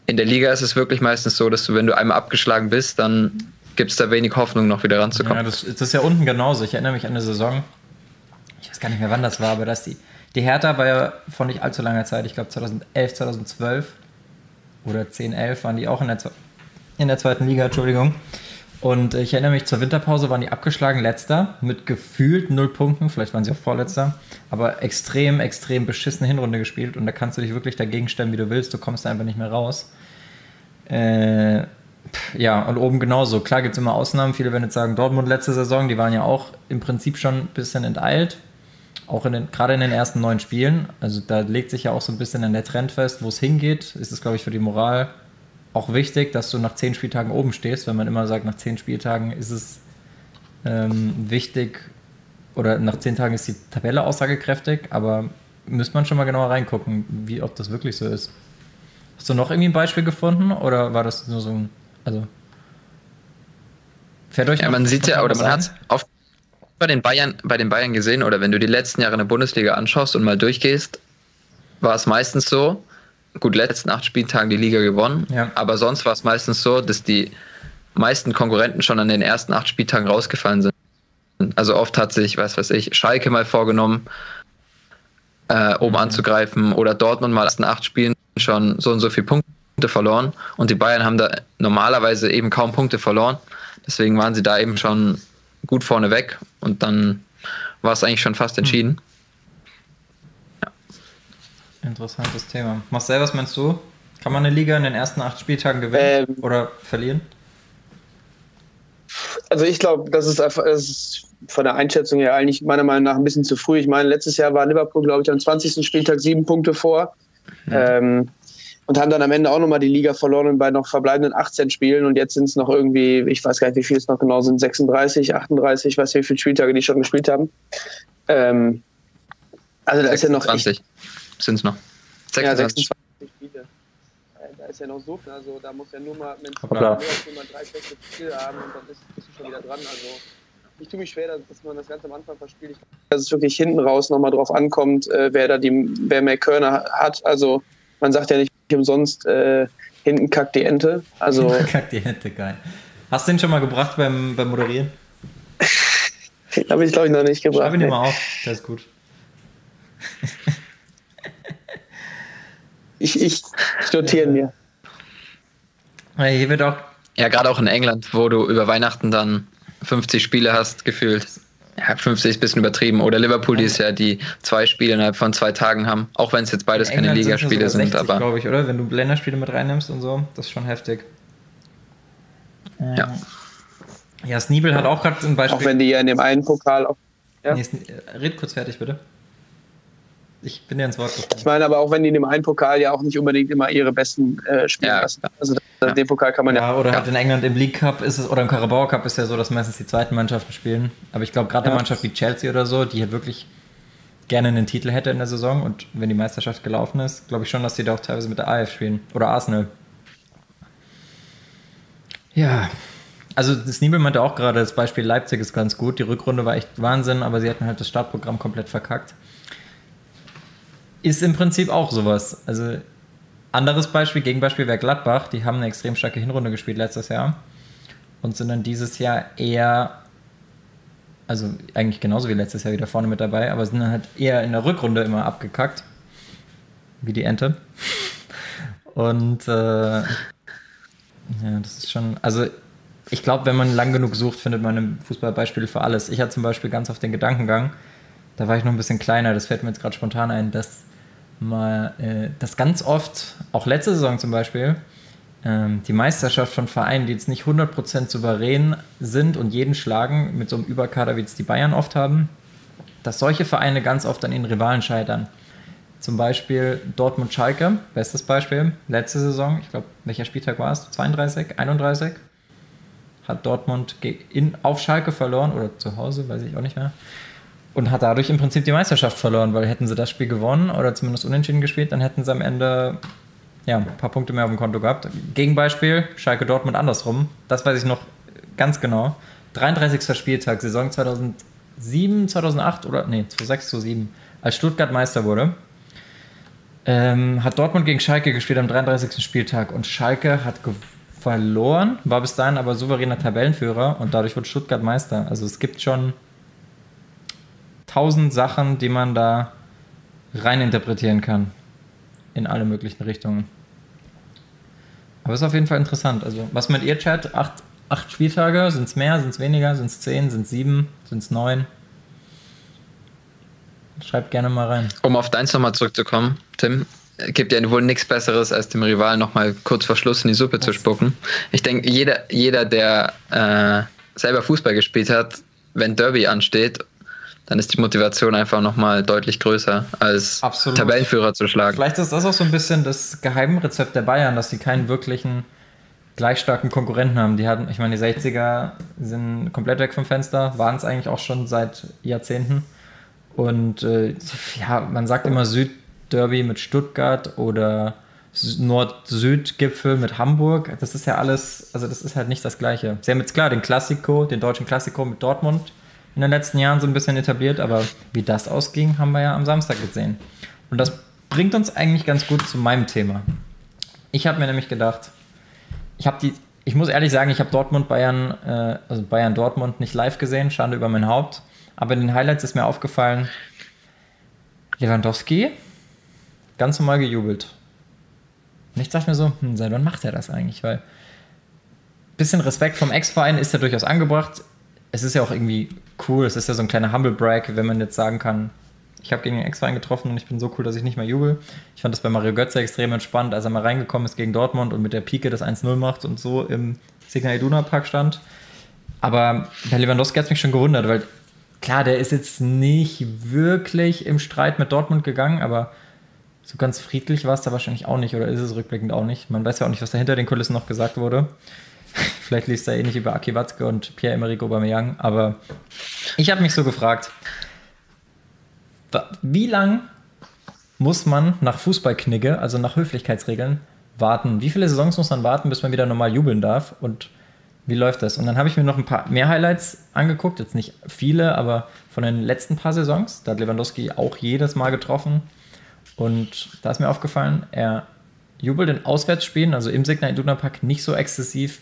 Speaker 3: in der Liga ist es wirklich meistens so, dass du, wenn du einmal abgeschlagen bist, dann gibt es da wenig Hoffnung, noch wieder ranzukommen.
Speaker 1: Ja, das, das ist ja unten genauso. Ich erinnere mich an eine Saison, ich weiß gar nicht mehr, wann das war, aber dass die, die Hertha war ja vor nicht allzu langer Zeit, ich glaube 2011, 2012 oder 10, 11 waren die auch in der, in der zweiten Liga, Entschuldigung. Und ich erinnere mich, zur Winterpause waren die abgeschlagen letzter mit gefühlt null Punkten, vielleicht waren sie auch vorletzter, aber extrem, extrem beschissene Hinrunde gespielt und da kannst du dich wirklich dagegen stellen, wie du willst, du kommst da einfach nicht mehr raus. Äh, ja, und oben genauso. Klar gibt es immer Ausnahmen, viele werden jetzt sagen, Dortmund letzte Saison, die waren ja auch im Prinzip schon ein bisschen enteilt, auch in den, gerade in den ersten neun Spielen. Also da legt sich ja auch so ein bisschen der Trend fest, wo es hingeht. Ist es, glaube ich, für die Moral auch wichtig, dass du nach zehn Spieltagen oben stehst, wenn man immer sagt, nach zehn Spieltagen ist es ähm, wichtig oder nach zehn Tagen ist die Tabelle aussagekräftig, aber müsste man schon mal genauer reingucken, wie ob das wirklich so ist. Hast du noch irgendwie ein Beispiel gefunden oder war das nur so ein, also
Speaker 3: fährt euch ja, man sieht ja oder man hat oft bei den Bayern bei den Bayern gesehen oder wenn du die letzten Jahre in der Bundesliga anschaust und mal durchgehst, war es meistens so, gut, letzten acht Spieltagen die Liga gewonnen, ja. aber sonst war es meistens so, dass die meisten Konkurrenten schon an den ersten acht Spieltagen rausgefallen sind. Also oft hat sich, was weiß ich, Schalke mal vorgenommen, äh, oben mhm. anzugreifen oder Dortmund mal in acht Spielen schon so und so viele Punkte verloren und die Bayern haben da normalerweise eben kaum Punkte verloren. Deswegen waren sie da eben schon gut vorne weg und dann war es eigentlich schon fast entschieden.
Speaker 1: Interessantes Thema. Marcel, was meinst du? Kann man eine Liga in den ersten acht Spieltagen gewinnen ähm, oder verlieren?
Speaker 4: Also ich glaube, das ist einfach das ist von der Einschätzung her eigentlich meiner Meinung nach ein bisschen zu früh. Ich meine, letztes Jahr war Liverpool, glaube ich, am 20. Spieltag sieben Punkte vor. Mhm. Ähm, und haben dann am Ende auch nochmal die Liga verloren bei noch verbleibenden 18 Spielen. Und jetzt sind es noch irgendwie, ich weiß gar nicht, wie viel es noch genau sind, 36, 38, weiß nicht, wie viele Spieltage die schon gespielt haben. Ähm,
Speaker 3: also da 26. ist ja noch echt, sind es noch.
Speaker 4: 26. Ja, 26 Spiele. Äh, da ist ja noch so viel, also da muss ja nur mal, mental mehr als nur mal drei schlechte Spiele haben und dann ist, bist du schon wieder dran. Also ich tue mich schwer, dass man das ganz am Anfang verspielt. Ich glaube, dass es wirklich hinten raus nochmal drauf ankommt, äh, wer da die, wer mehr Körner hat. Also man sagt ja nicht umsonst, äh, hinten kackt die Ente. Also
Speaker 1: kackt die Ente, geil. Hast du den schon mal gebracht beim, beim Moderieren?
Speaker 4: Habe ich, glaube ich, noch nicht gebracht.
Speaker 1: Schreib ihn dir mal auf, das ist gut.
Speaker 4: Ich, ich notiere mir.
Speaker 1: Hier wird auch.
Speaker 3: Ja, gerade auch in England, wo du über Weihnachten dann 50 Spiele hast, gefühlt. Ja, 50 ist ein bisschen übertrieben. Oder Liverpool, die ist ja die zwei Spiele innerhalb von zwei Tagen haben, auch wenn es jetzt beides keine Ligaspiele sind. 60, aber
Speaker 1: glaube ich, oder? Wenn du Länderspiele mit reinnimmst und so, das ist schon heftig.
Speaker 3: Ja.
Speaker 1: Ja, Sneebel hat auch gerade ein Beispiel.
Speaker 4: Auch wenn die ja in dem einen Pokal auch.
Speaker 1: Ja. Nee, red kurz fertig, bitte. Ich bin ja ins Wort
Speaker 4: gefallen. Ich meine aber auch, wenn die in dem einen Pokal ja auch nicht unbedingt immer ihre besten äh, spielen ja. lassen. Also ja. den Pokal kann man ja.
Speaker 1: ja oder halt in England im League Cup ist es, oder im Carabao Cup ist ja so, dass meistens die zweiten Mannschaften spielen. Aber ich glaube, gerade eine Mannschaft wie Chelsea oder so, die halt wirklich gerne einen Titel hätte in der Saison und wenn die Meisterschaft gelaufen ist, glaube ich schon, dass die da auch teilweise mit der AF spielen. Oder Arsenal. Ja, also Sneebel meinte auch gerade, das Beispiel Leipzig ist ganz gut. Die Rückrunde war echt Wahnsinn, aber sie hatten halt das Startprogramm komplett verkackt ist im Prinzip auch sowas. Also anderes Beispiel, Gegenbeispiel wäre Gladbach. Die haben eine extrem starke Hinrunde gespielt letztes Jahr und sind dann dieses Jahr eher, also eigentlich genauso wie letztes Jahr wieder vorne mit dabei, aber sind dann halt eher in der Rückrunde immer abgekackt. Wie die Ente. Und äh, ja, das ist schon, also ich glaube, wenn man lang genug sucht, findet man im Fußball Beispiele für alles. Ich hatte zum Beispiel ganz auf den Gedankengang, da war ich noch ein bisschen kleiner, das fällt mir jetzt gerade spontan ein, dass mal, äh, dass ganz oft, auch letzte Saison zum Beispiel, ähm, die Meisterschaft von Vereinen, die jetzt nicht 100% souverän sind und jeden schlagen, mit so einem Überkader, wie es die Bayern oft haben, dass solche Vereine ganz oft an ihren Rivalen scheitern. Zum Beispiel Dortmund-Schalke, bestes Beispiel, letzte Saison, ich glaube, welcher Spieltag war es? 32, 31? Hat Dortmund in, auf Schalke verloren oder zu Hause, weiß ich auch nicht mehr und hat dadurch im Prinzip die Meisterschaft verloren, weil hätten sie das Spiel gewonnen oder zumindest unentschieden gespielt, dann hätten sie am Ende ja, ein paar Punkte mehr auf dem Konto gehabt. Gegenbeispiel, Schalke Dortmund andersrum, das weiß ich noch ganz genau. 33. Spieltag, Saison 2007, 2008 oder nee, 2006, 2007, als Stuttgart Meister wurde, ähm, hat Dortmund gegen Schalke gespielt am 33. Spieltag und Schalke hat verloren, war bis dahin aber souveräner Tabellenführer und dadurch wurde Stuttgart Meister. Also es gibt schon tausend Sachen, die man da reininterpretieren kann. In alle möglichen Richtungen. Aber es ist auf jeden Fall interessant. Also, was mit ihr, Chat? Acht, acht Spieltage? Sind es mehr? Sind es weniger? Sind es zehn? Sind es sieben? Sind es neun? Schreibt gerne mal rein.
Speaker 3: Um auf deins nochmal zurückzukommen, Tim, gibt ja wohl nichts Besseres, als dem Rivalen nochmal kurz vor Schluss in die Suppe zu spucken. Ich denke, jeder, jeder, der äh, selber Fußball gespielt hat, wenn Derby ansteht dann ist die Motivation einfach nochmal deutlich größer, als Absolut. Tabellenführer zu schlagen.
Speaker 1: Vielleicht ist das auch so ein bisschen das Geheimrezept der Bayern, dass sie keinen wirklichen gleich starken Konkurrenten haben. Die hatten, ich meine, die 60er sind komplett weg vom Fenster, waren es eigentlich auch schon seit Jahrzehnten. Und äh, ja, man sagt immer Südderby mit Stuttgart oder Nord-Süd-Gipfel mit Hamburg. Das ist ja alles, also das ist halt nicht das Gleiche. Sie haben jetzt klar den Klassiko, den deutschen Klassiko mit Dortmund in den letzten Jahren so ein bisschen etabliert, aber wie das ausging, haben wir ja am Samstag gesehen. Und das bringt uns eigentlich ganz gut zu meinem Thema. Ich habe mir nämlich gedacht, ich habe die, ich muss ehrlich sagen, ich habe Dortmund Bayern, äh, also Bayern Dortmund nicht live gesehen, Schande über mein Haupt. Aber in den Highlights ist mir aufgefallen, Lewandowski ganz normal gejubelt. Und ich dachte mir so, hm, seit wann macht er das eigentlich? Weil bisschen Respekt vom Ex-Verein ist ja durchaus angebracht es ist ja auch irgendwie cool, es ist ja so ein kleiner Humble Brag, wenn man jetzt sagen kann, ich habe gegen den Ex-Verein getroffen und ich bin so cool, dass ich nicht mehr jubel. Ich fand das bei Mario Götze extrem entspannt, als er mal reingekommen ist gegen Dortmund und mit der Pike das 1-0 macht und so im Signal Iduna Park stand. Aber bei Lewandowski hat es mich schon gewundert, weil klar, der ist jetzt nicht wirklich im Streit mit Dortmund gegangen, aber so ganz friedlich war es da wahrscheinlich auch nicht oder ist es rückblickend auch nicht. Man weiß ja auch nicht, was da hinter den Kulissen noch gesagt wurde. Vielleicht liest er eh nicht über Aki Watzke und Pierre-Emerick Aubameyang, aber ich habe mich so gefragt, wie lang muss man nach Fußballknigge, also nach Höflichkeitsregeln, warten? Wie viele Saisons muss man warten, bis man wieder normal jubeln darf? Und wie läuft das? Und dann habe ich mir noch ein paar mehr Highlights angeguckt, jetzt nicht viele, aber von den letzten paar Saisons. Da hat Lewandowski auch jedes Mal getroffen. Und da ist mir aufgefallen, er jubelt in Auswärtsspielen, also im Signal Iduna Park, nicht so exzessiv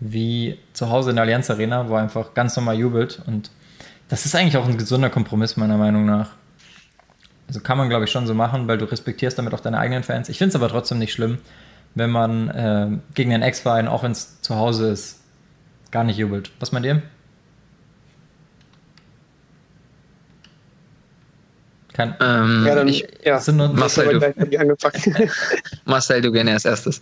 Speaker 1: wie zu Hause in der Allianz Arena, wo einfach ganz normal jubelt. Und das ist eigentlich auch ein gesunder Kompromiss, meiner Meinung nach. Also kann man, glaube ich, schon so machen, weil du respektierst damit auch deine eigenen Fans. Ich finde es aber trotzdem nicht schlimm, wenn man äh, gegen den Ex-Verein, auch wenn es zu Hause ist, gar nicht jubelt. Was meint ihr?
Speaker 3: Kann, ähm, ja, dann, ich, ja. Marcel, du, Marcel, du gerne als erstes.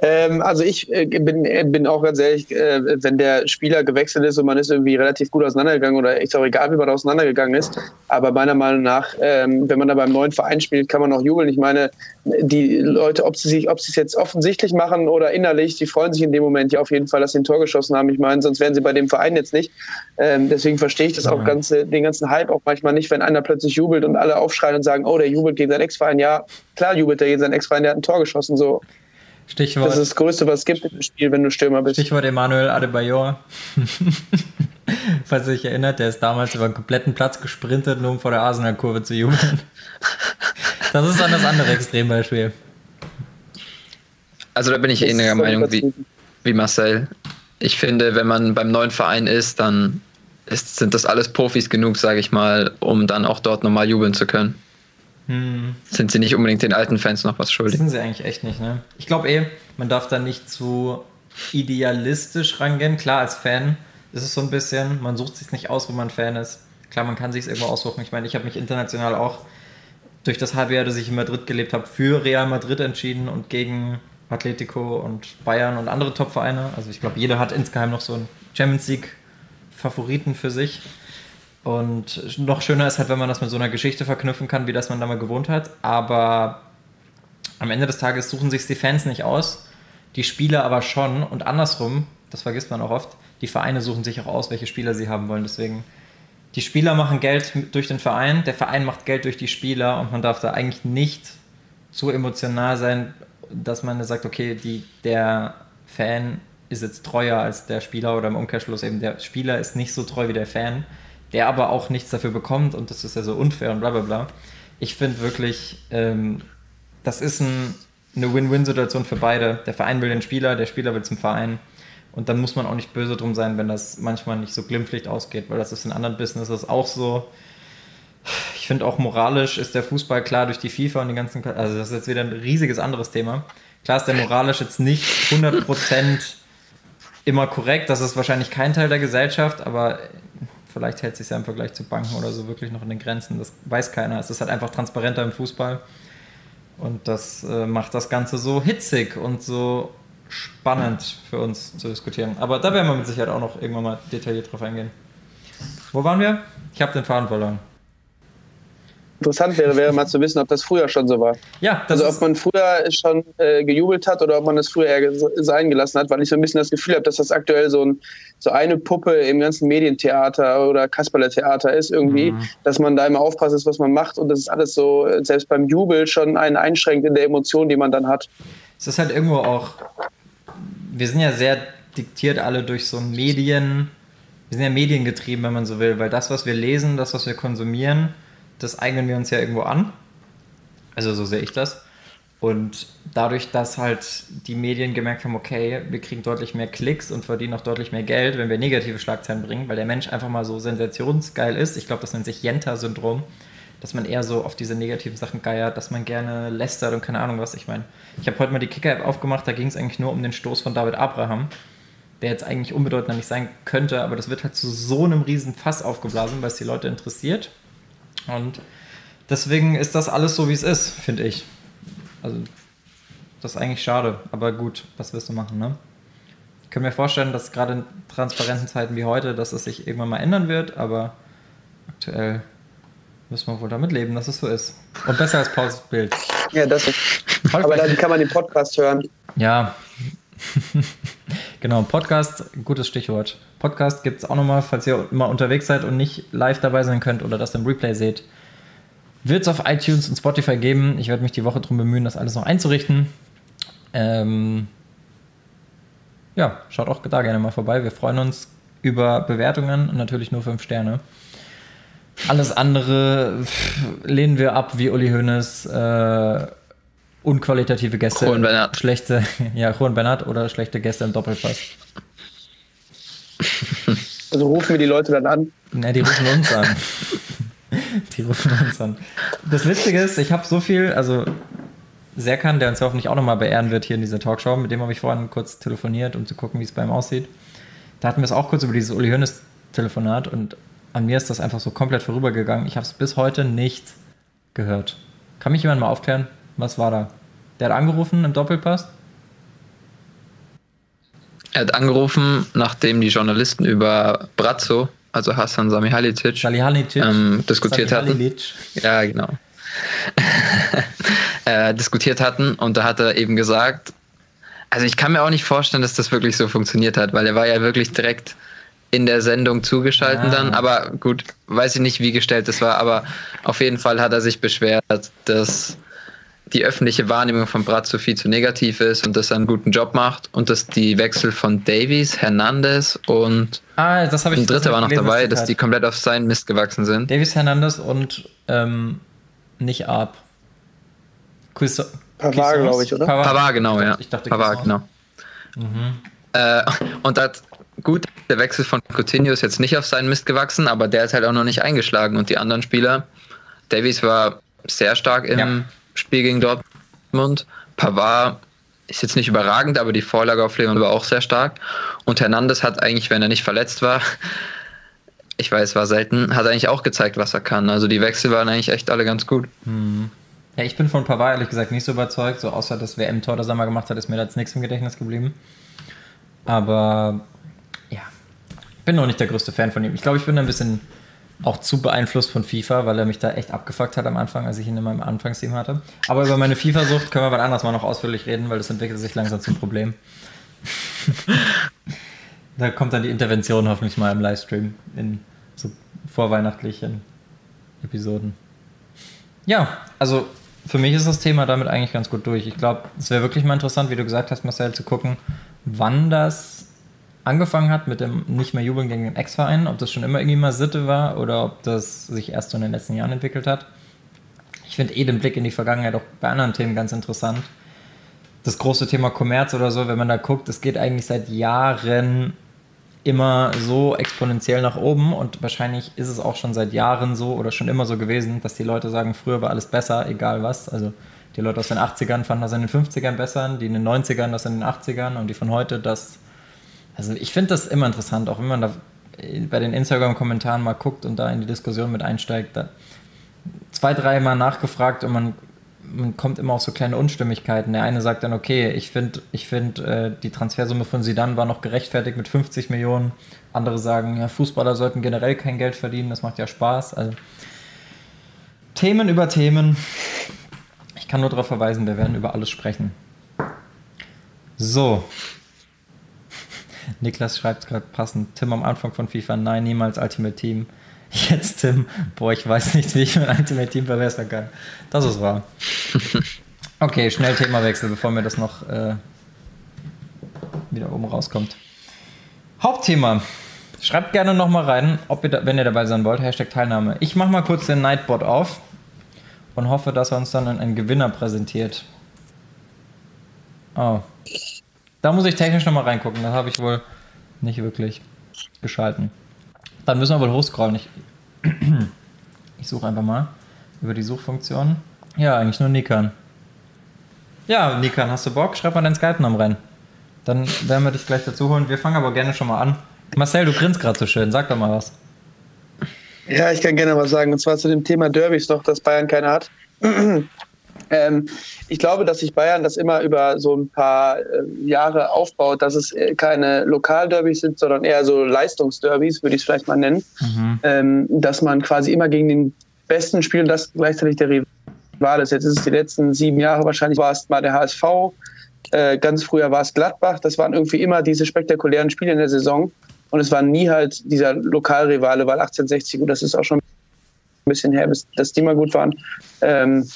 Speaker 4: Ähm, also ich äh, bin, äh, bin auch ganz ehrlich, äh, wenn der Spieler gewechselt ist und man ist irgendwie relativ gut auseinandergegangen oder ist auch egal, wie man auseinandergegangen ist, aber meiner Meinung nach, ähm, wenn man da beim neuen Verein spielt, kann man auch jubeln. Ich meine, die Leute, ob sie sich, ob sie es jetzt offensichtlich machen oder innerlich, die freuen sich in dem Moment ja auf jeden Fall, dass sie ein Tor geschossen haben. Ich meine, sonst wären sie bei dem Verein jetzt nicht. Ähm, deswegen verstehe ich das auch ganz, den ganzen Hype auch manchmal nicht, wenn einer plötzlich jubelt und alle aufschreien und sagen, oh, der jubelt gegen seinen Ex-Verein. Ja, klar jubelt er gegen seinen Ex-Verein, der hat ein Tor geschossen. So, Stichwort. Das ist das Größte, was es gibt im Spiel, wenn du Stürmer bist.
Speaker 1: Stichwort Emanuel Adebayor. Falls ihr euch erinnert, der ist damals über den kompletten Platz gesprintet, nur um vor der Arsenal-Kurve zu jubeln. Das ist dann das andere Extrembeispiel.
Speaker 3: Also da bin ich ähnlicher Meinung wie, wie Marcel. Ich finde, wenn man beim neuen Verein ist, dann ist, sind das alles Profis genug, sage ich mal, um dann auch dort nochmal jubeln zu können. Hm. Sind sie nicht unbedingt den alten Fans noch was schuldig?
Speaker 1: Sind sie eigentlich echt nicht, ne? Ich glaube eh, man darf da nicht zu idealistisch rangehen. Klar, als Fan ist es so ein bisschen, man sucht sich nicht aus, wo man Fan ist. Klar, man kann sich es irgendwo aussuchen. Ich meine, ich habe mich international auch durch das halbe Jahr, dass ich in Madrid gelebt habe, für Real Madrid entschieden und gegen Atletico und Bayern und andere Top-Vereine. Also ich glaube, jeder hat insgeheim noch so einen Champions League-Favoriten für sich. Und noch schöner ist halt, wenn man das mit so einer Geschichte verknüpfen kann, wie das man da mal gewohnt hat. Aber am Ende des Tages suchen sich die Fans nicht aus, die Spieler aber schon. Und andersrum, das vergisst man auch oft, die Vereine suchen sich auch aus, welche Spieler sie haben wollen. Deswegen, die Spieler machen Geld durch den Verein, der Verein macht Geld durch die Spieler und man darf da eigentlich nicht zu emotional sein, dass man sagt, okay, die, der Fan ist jetzt treuer als der Spieler oder im Umkehrschluss eben der Spieler ist nicht so treu wie der Fan, der aber auch nichts dafür bekommt und das ist ja so unfair und bla bla bla. Ich finde wirklich, ähm, das ist ein, eine Win-Win-Situation für beide. Der Verein will den Spieler, der Spieler will zum Verein. Und dann muss man auch nicht böse drum sein, wenn das manchmal nicht so glimpflich ausgeht, weil das ist in anderen Businesses auch so. Ich finde auch moralisch ist der Fußball klar durch die FIFA und die ganzen, also das ist jetzt wieder ein riesiges anderes Thema. Klar ist der moralisch jetzt nicht 100% immer korrekt, das ist wahrscheinlich kein Teil der Gesellschaft, aber vielleicht hält sich ja im Vergleich zu Banken oder so wirklich noch in den Grenzen, das weiß keiner. Es ist halt einfach transparenter im Fußball und das äh, macht das Ganze so hitzig und so spannend für uns zu diskutieren. Aber da werden wir mit Sicherheit auch noch irgendwann mal detailliert drauf eingehen. Wo waren wir? Ich habe den Faden verloren.
Speaker 4: Interessant wäre, wäre mal zu wissen, ob das früher schon so war.
Speaker 1: Ja, das
Speaker 4: also ob man früher schon äh, gejubelt hat oder ob man das früher eher sein gelassen hat, weil ich so ein bisschen das Gefühl habe, dass das aktuell so, ein, so eine Puppe im ganzen Medientheater oder Kasperle-Theater ist irgendwie, mhm. dass man da immer aufpasst, ist, was man macht und das ist alles so, selbst beim Jubel schon einen einschränkt in der Emotion, die man dann hat.
Speaker 1: Es ist halt irgendwo auch, wir sind ja sehr diktiert alle durch so Medien, wir sind ja mediengetrieben, wenn man so will, weil das, was wir lesen, das, was wir konsumieren, das eignen wir uns ja irgendwo an. Also so sehe ich das. Und dadurch, dass halt die Medien gemerkt haben, okay, wir kriegen deutlich mehr Klicks und verdienen auch deutlich mehr Geld, wenn wir negative Schlagzeilen bringen, weil der Mensch einfach mal so sensationsgeil ist. Ich glaube, das nennt sich Jenta-Syndrom, dass man eher so auf diese negativen Sachen geiert, dass man gerne lästert und keine Ahnung was. Ich meine, ich habe heute mal die Kicker-App aufgemacht, da ging es eigentlich nur um den Stoß von David Abraham, der jetzt eigentlich unbedeutender nicht sein könnte, aber das wird halt zu so einem riesen Fass aufgeblasen, weil es die Leute interessiert. Und deswegen ist das alles so, wie es ist, finde ich. Also, das ist eigentlich schade, aber gut, was wirst du machen, ne? Ich kann mir vorstellen, dass gerade in transparenten Zeiten wie heute, dass es sich irgendwann mal ändern wird, aber aktuell müssen wir wohl damit leben, dass es so ist. Und besser als Pauls Bild.
Speaker 4: Ja, das ist. Aber dann kann man den Podcast hören.
Speaker 1: Ja. genau, Podcast, gutes Stichwort. Podcast gibt es auch nochmal, falls ihr immer unterwegs seid und nicht live dabei sein könnt oder das im Replay seht. Wird es auf iTunes und Spotify geben. Ich werde mich die Woche darum bemühen, das alles noch einzurichten. Ähm ja, schaut auch da gerne mal vorbei. Wir freuen uns über Bewertungen und natürlich nur 5 Sterne. Alles andere lehnen wir ab, wie Uli Hoeneß. Äh, unqualitative Gäste.
Speaker 3: Juan Bernhard.
Speaker 1: Schlechte, ja, Juan Bernhard oder schlechte Gäste im Doppelpass.
Speaker 4: Also rufen wir die Leute dann an?
Speaker 1: Ne, die rufen uns an. die rufen uns an. Das Witzige ist, ich habe so viel, also Serkan, der uns ja hoffentlich auch nochmal beehren wird hier in dieser Talkshow, mit dem habe ich vorhin kurz telefoniert, um zu gucken, wie es bei ihm aussieht. Da hatten wir es auch kurz über dieses Uli Hoeneß Telefonat und an mir ist das einfach so komplett vorübergegangen. Ich habe es bis heute nicht gehört. Kann mich jemand mal aufklären? Was war da? Der hat angerufen im Doppelpass?
Speaker 3: Er hat angerufen, nachdem die Journalisten über Brazzo, also Hassan Salihamidzic. Ähm, diskutiert hatten. Ja, genau. äh, diskutiert hatten und da hat er eben gesagt, also ich kann mir auch nicht vorstellen, dass das wirklich so funktioniert hat, weil er war ja wirklich direkt in der Sendung zugeschaltet
Speaker 1: Ja.
Speaker 3: dann, aber gut, weiß ich nicht, wie gestellt das war, aber auf jeden Fall hat er sich beschwert, dass die öffentliche Wahrnehmung von Brazzo viel zu negativ ist und dass er einen guten Job macht und dass die Wechsel von Davies, Hernandez und
Speaker 1: Ah, das habe ich
Speaker 3: ein
Speaker 1: das
Speaker 3: dritter war noch
Speaker 1: gelesen,
Speaker 3: dabei,
Speaker 1: das
Speaker 3: dass die komplett auf seinen Mist gewachsen sind.
Speaker 1: Davis Hernandez und ähm, nicht Arp.
Speaker 4: Pavard, glaube ich, oder?
Speaker 3: Pavard, genau, ja.
Speaker 1: Ich dachte,
Speaker 3: Pavard, genau. Äh, und hat, gut, der Wechsel von Coutinho ist jetzt nicht auf seinen Mist gewachsen, aber der ist halt auch noch nicht eingeschlagen. Und die anderen Spieler, Davies war sehr stark im
Speaker 1: Ja.
Speaker 3: Spiel gegen Dortmund. Pavard ist jetzt nicht überragend, aber die Vorlage auf Leon war auch sehr stark. Und Hernandez hat eigentlich, wenn er nicht verletzt war, ich weiß, war selten, hat eigentlich auch gezeigt, was er kann. Also die Wechsel waren eigentlich echt alle ganz gut.
Speaker 1: Ja, ich bin von Pavard ehrlich gesagt nicht so überzeugt. So außer das WM-Tor, das er mal gemacht hat, ist mir da jetzt nichts im Gedächtnis geblieben. Aber ja, ich bin noch nicht der größte Fan von ihm. Ich glaube, ich bin ein bisschen auch zu beeinflusst von FIFA, weil er mich da echt abgefuckt hat am Anfang, als ich ihn in meinem Anfangsteam hatte. Aber über meine FIFA-Sucht können wir wann anders mal noch ausführlich reden, weil das entwickelt sich langsam zum Problem. da kommt dann die Intervention hoffentlich mal im Livestream in so vorweihnachtlichen Episoden. Ja, also für mich ist das Thema damit eigentlich ganz gut durch. Ich glaube, es wäre wirklich mal interessant, wie du gesagt hast, Marcel, zu gucken, wann das angefangen hat mit dem nicht mehr jubeln gegen den Ex-Verein, ob das schon immer irgendwie mal Sitte war oder ob das sich erst so in den letzten Jahren entwickelt hat. Ich finde eh den Blick in die Vergangenheit auch bei anderen Themen ganz interessant. Das große Thema Kommerz oder so, wenn man da guckt, es geht eigentlich seit Jahren immer so exponentiell nach oben und wahrscheinlich ist es auch schon seit Jahren so oder schon immer so gewesen, dass die Leute sagen, früher war alles besser, egal was. Also die Leute aus den 80ern fanden das in den 50ern besser, die in den 90ern das in den 80ern und die von heute das. Also ich finde das immer interessant, auch wenn man da bei den Instagram-Kommentaren mal guckt und da in die Diskussion mit einsteigt. Da zwei, dreimal nachgefragt und man, man kommt immer auf so kleine Unstimmigkeiten. Der eine sagt dann, okay, ich finde, ich find, äh, die Transfersumme von Sidan war noch gerechtfertigt mit 50 Millionen. Andere sagen, ja, Fußballer sollten generell kein Geld verdienen, das macht ja Spaß. Also Themen über Themen. Ich kann nur darauf verweisen, wir werden über alles sprechen. So. Niklas schreibt gerade passend. Tim am Anfang von FIFA, nein, niemals Ultimate Team. Jetzt Tim, boah, ich weiß nicht, wie ich mein Ultimate Team verbessern kann. Das ist wahr. Okay, schnell Themawechsel, bevor mir das noch äh, wieder oben rauskommt. Hauptthema. Schreibt gerne nochmal rein, ob ihr da, wenn ihr dabei sein wollt. Hashtag Teilnahme. Ich mache mal kurz den Nightbot auf und hoffe, dass er uns dann einen Gewinner präsentiert. Oh. Da muss ich technisch nochmal reingucken. Das habe ich wohl nicht wirklich geschalten. Dann müssen wir wohl hochscrollen. Ich, ich suche einfach mal über die Suchfunktion. Ja, eigentlich nur Nikan. Ja, Nikan, hast du Bock? Schreib mal deinen Skype-Namen rein. Dann werden wir dich gleich dazu holen. Wir fangen aber gerne schon mal an. Marcel, du grinst gerade so schön. Sag doch mal was.
Speaker 4: Ja, ich kann gerne was sagen. Und zwar zu dem Thema Derbys noch, dass Bayern keine hat. ähm, ich glaube, dass sich Bayern das immer über so ein paar äh, Jahre aufbaut, dass es äh, keine Lokalderbys sind, sondern eher so Leistungsderbys, würde ich es vielleicht mal nennen. Mhm. Ähm, dass man quasi immer gegen den Besten spielt und das gleichzeitig der Rival ist. Jetzt ist es die letzten sieben Jahre wahrscheinlich war es mal der HSV. Äh, ganz früher war es Gladbach. Das waren irgendwie immer diese spektakulären Spiele in der Saison. Und es war nie halt dieser Lokalrivale, weil 1860, gut, das ist auch schon ein bisschen her, bis dass die mal gut waren. Ähm,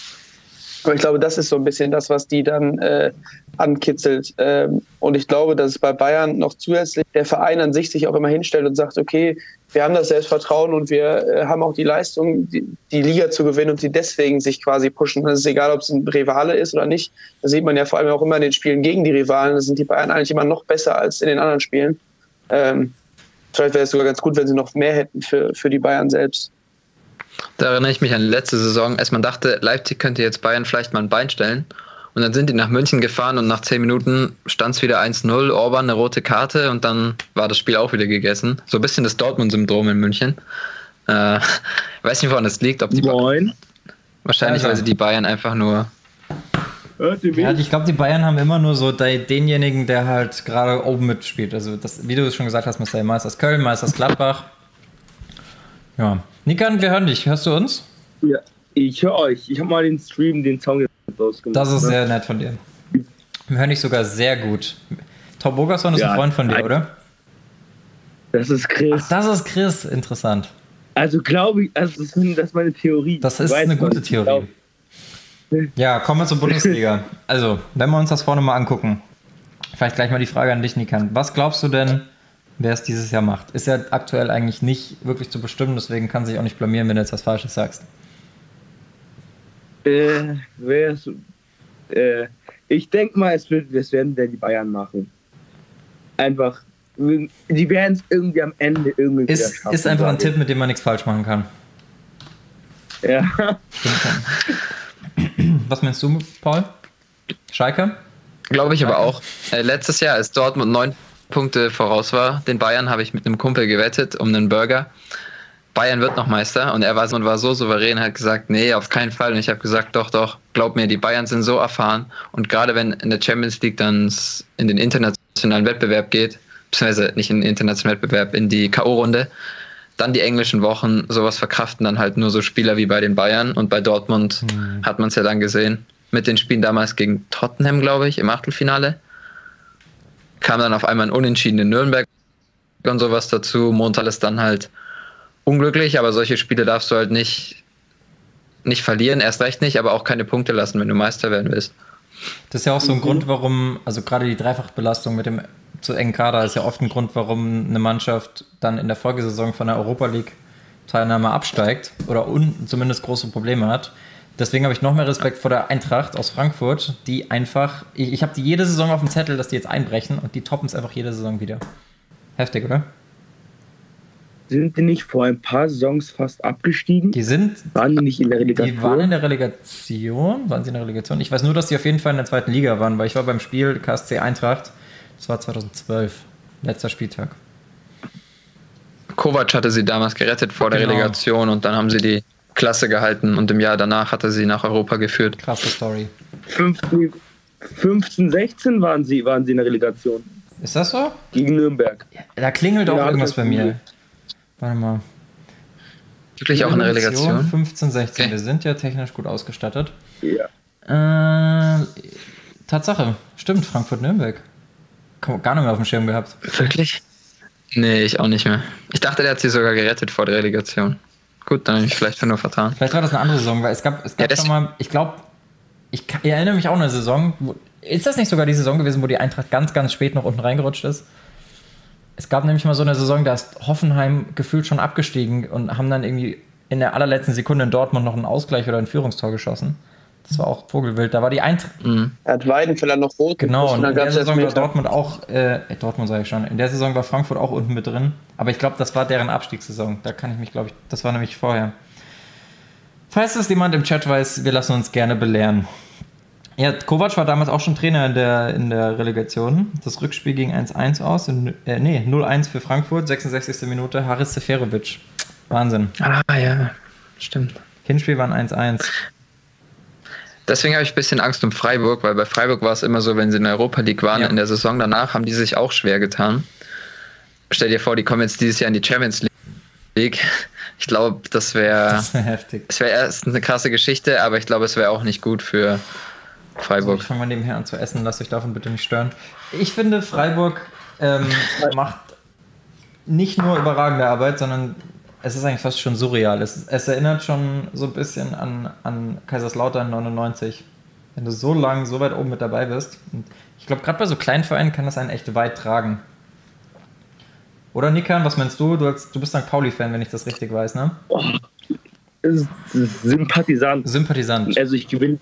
Speaker 4: aber ich glaube, das ist so ein bisschen das, was die dann äh, ankitzelt. Ähm, und ich glaube, dass es bei Bayern noch zusätzlich der Verein an sich sich auch immer hinstellt und sagt, okay, wir haben das Selbstvertrauen und wir äh, haben auch die Leistung, die, die, Liga zu gewinnen und sie deswegen sich quasi pushen. Das ist egal, ob es ein Rivale ist oder nicht. Das sieht man ja vor allem auch immer in den Spielen gegen die Rivalen. Da sind die Bayern eigentlich immer noch besser als in den anderen Spielen. Ähm, Vielleicht wäre es sogar ganz gut, wenn sie noch mehr hätten für, für die Bayern selbst.
Speaker 3: Da erinnere ich mich an die letzte Saison, als man dachte, Leipzig könnte jetzt Bayern vielleicht mal ein Bein stellen. Und dann sind die nach München gefahren und nach zehn Minuten stand es wieder 1-0, Orban eine rote Karte und dann war das Spiel auch wieder gegessen. So ein bisschen das Dortmund-Syndrom in München. Äh, weiß nicht, woran das liegt. Ob die Moin. Wahrscheinlich, also. weil sie die Bayern einfach nur
Speaker 1: ja, ich glaube, die Bayern haben immer nur so denjenigen, der halt gerade oben mitspielt. Also, das, wie du es schon gesagt hast, Mr. Meisters Köln, Meisters Gladbach. Ja. Nikan, wir hören dich. Hörst du uns?
Speaker 6: Ja, ich höre euch. Ich habe mal den Stream, den Song jetzt
Speaker 1: ausgemacht. Das ist ne? sehr nett von dir. Wir hören dich sogar sehr gut. Tom Bogerson ist ja, ein Freund von dir, oder?
Speaker 6: Das ist Chris.
Speaker 1: Ach, das ist Chris. Interessant.
Speaker 6: Also glaube ich, also das ist meine Theorie.
Speaker 1: Das ist eine gute Theorie. Ja, kommen wir zur Bundesliga. Also, wenn wir uns das vorne mal angucken, vielleicht gleich mal die Frage an dich, Nikan. Was glaubst du denn, wer es dieses Jahr macht? Ist ja aktuell eigentlich nicht wirklich zu bestimmen, deswegen kann sich auch nicht blamieren, wenn du jetzt was Falsches sagst.
Speaker 6: Äh, wer ist, äh, ich denke mal, es, wird, es werden die Bayern machen. Einfach, die werden es irgendwie am Ende irgendwie
Speaker 1: ist, schaffen. Ist einfach ein Tipp, mit dem man nichts falsch machen kann.
Speaker 6: Ja.
Speaker 1: Was meinst du, Paul? Schalke?
Speaker 3: Glaube ich aber auch. Äh, letztes Jahr, als Dortmund neun Punkte voraus war, den Bayern habe ich mit einem Kumpel gewettet um einen Burger. Bayern wird noch Meister und er war, und war so souverän, hat gesagt, nee, auf keinen Fall. Und ich habe gesagt, doch, doch, glaub mir, die Bayern sind so erfahren. Und gerade wenn in der Champions League dann in den internationalen Wettbewerb geht, beziehungsweise nicht in den internationalen Wettbewerb, in die K.O.-Runde, dann die englischen Wochen, sowas verkraften dann halt nur so Spieler wie bei den Bayern. Und bei Dortmund mhm. hat man es ja dann gesehen. Mit den Spielen damals gegen Tottenham, glaube ich, im Achtelfinale. Kam dann auf einmal ein Unentschieden in Nürnberg und sowas dazu. Montal ist dann halt unglücklich, aber solche Spiele darfst du halt nicht, nicht verlieren, erst recht nicht, aber auch keine Punkte lassen, wenn du Meister werden willst.
Speaker 1: Das ist ja auch so ein mhm. Grund, warum, also gerade die Dreifachbelastung mit dem zu engen Kader ist ja oft ein Grund, warum eine Mannschaft dann in der Folgesaison von der Europa League Teilnahme absteigt oder un zumindest große Probleme hat. Deswegen habe ich noch mehr Respekt vor der Eintracht aus Frankfurt, die einfach, ich, ich habe die jede Saison auf dem Zettel, dass die jetzt einbrechen und die toppen es einfach jede Saison wieder. Heftig, oder?
Speaker 6: Sind die nicht vor ein paar Saisons fast abgestiegen?
Speaker 1: Die sind,
Speaker 6: Waren die nicht in der Relegation?
Speaker 1: die waren in der Relegation, waren sie in der Relegation? Ich weiß nur, dass die auf jeden Fall in der zweiten Liga waren, weil ich war beim Spiel KSC Eintracht, das war 2012, letzter Spieltag.
Speaker 3: Kovac hatte sie damals gerettet vor der
Speaker 1: Genau.
Speaker 3: Relegation und dann haben sie die Klasse gehalten und im Jahr danach hat er sie nach Europa geführt.
Speaker 1: Krasse Story.
Speaker 6: 15, 15, 16 waren sie, waren sie in der Relegation.
Speaker 1: Ist das so?
Speaker 6: Gegen Nürnberg.
Speaker 1: Da klingelt auch
Speaker 6: Ja,
Speaker 1: irgendwas
Speaker 6: das
Speaker 1: bei mir. Warte mal.
Speaker 3: Wirklich auch in der Relegation.
Speaker 1: 15, 16.
Speaker 3: Okay.
Speaker 1: Wir sind ja technisch gut ausgestattet.
Speaker 6: Ja.
Speaker 1: Äh, Tatsache. Stimmt, Frankfurt-Nürnberg. Komm, Gar nicht mehr auf dem Schirm gehabt.
Speaker 3: Wirklich? Nee, ich auch nicht mehr. Ich dachte, der hat sie sogar gerettet vor der Relegation. Gut, dann habe ich vielleicht nur vertan.
Speaker 1: Vielleicht war das eine andere Saison, weil es gab, es
Speaker 3: Ja,
Speaker 1: gab
Speaker 3: das-
Speaker 1: schon mal, ich glaube, ich, ich erinnere mich auch an eine Saison. Wo, ist das nicht sogar die Saison gewesen, wo die Eintracht ganz, ganz spät noch unten reingerutscht ist? Es gab nämlich mal so eine Saison, da ist Hoffenheim gefühlt schon abgestiegen und haben dann irgendwie in der allerletzten Sekunde in Dortmund noch einen Ausgleich oder ein Führungstor geschossen. Das war auch Vogelwild. Da war die Eintracht.
Speaker 3: Mhm.
Speaker 4: Er hat Weidenfeller noch rot.
Speaker 1: Genau, und in der Saison war. Dortmund auch, äh, äh, Dortmund sage ich schon, in der Saison war Frankfurt auch unten mit drin. Aber ich glaube, das war deren Abstiegssaison. Da kann ich mich, glaube ich, das war nämlich vorher. Falls das jemand im Chat weiß, wir lassen uns gerne belehren. Ja, Kovac war damals auch schon Trainer in der, in der Relegation. Das Rückspiel ging 1-1 aus. In, äh, nee, 0-1 für Frankfurt, 66. Minute. Haris Seferovic. Wahnsinn.
Speaker 3: Ah, ja, stimmt.
Speaker 1: Hinspiel waren 1-1.
Speaker 3: Deswegen habe ich ein bisschen Angst um Freiburg, weil bei Freiburg war es immer so, wenn sie in der Europa League waren,
Speaker 1: Ja.
Speaker 3: in der Saison danach haben die sich auch schwer getan. Stell dir vor, die kommen jetzt dieses Jahr in die Champions League. Ich glaube, das wäre
Speaker 1: Das wäre heftig.
Speaker 3: es wäre erst eine krasse Geschichte, aber ich glaube, es wäre auch nicht gut für Freiburg.
Speaker 1: ich fange mal nebenher an zu essen, lasst euch davon bitte nicht stören. Ich finde, Freiburg ähm, macht nicht nur überragende Arbeit, sondern es ist eigentlich fast schon surreal. Es, es erinnert schon so ein bisschen an, an Kaiserslautern 99. Wenn du so lang, so weit oben mit dabei bist. Und ich glaube, gerade bei so kleinen Vereinen kann das einen echt weit tragen. Oder Nikan, was meinst du? Du, als, du bist St. Pauli-Fan, wenn ich das richtig weiß, ne?
Speaker 6: Ist Sympathisant.
Speaker 1: Sympathisant.
Speaker 6: Also ich gewinne.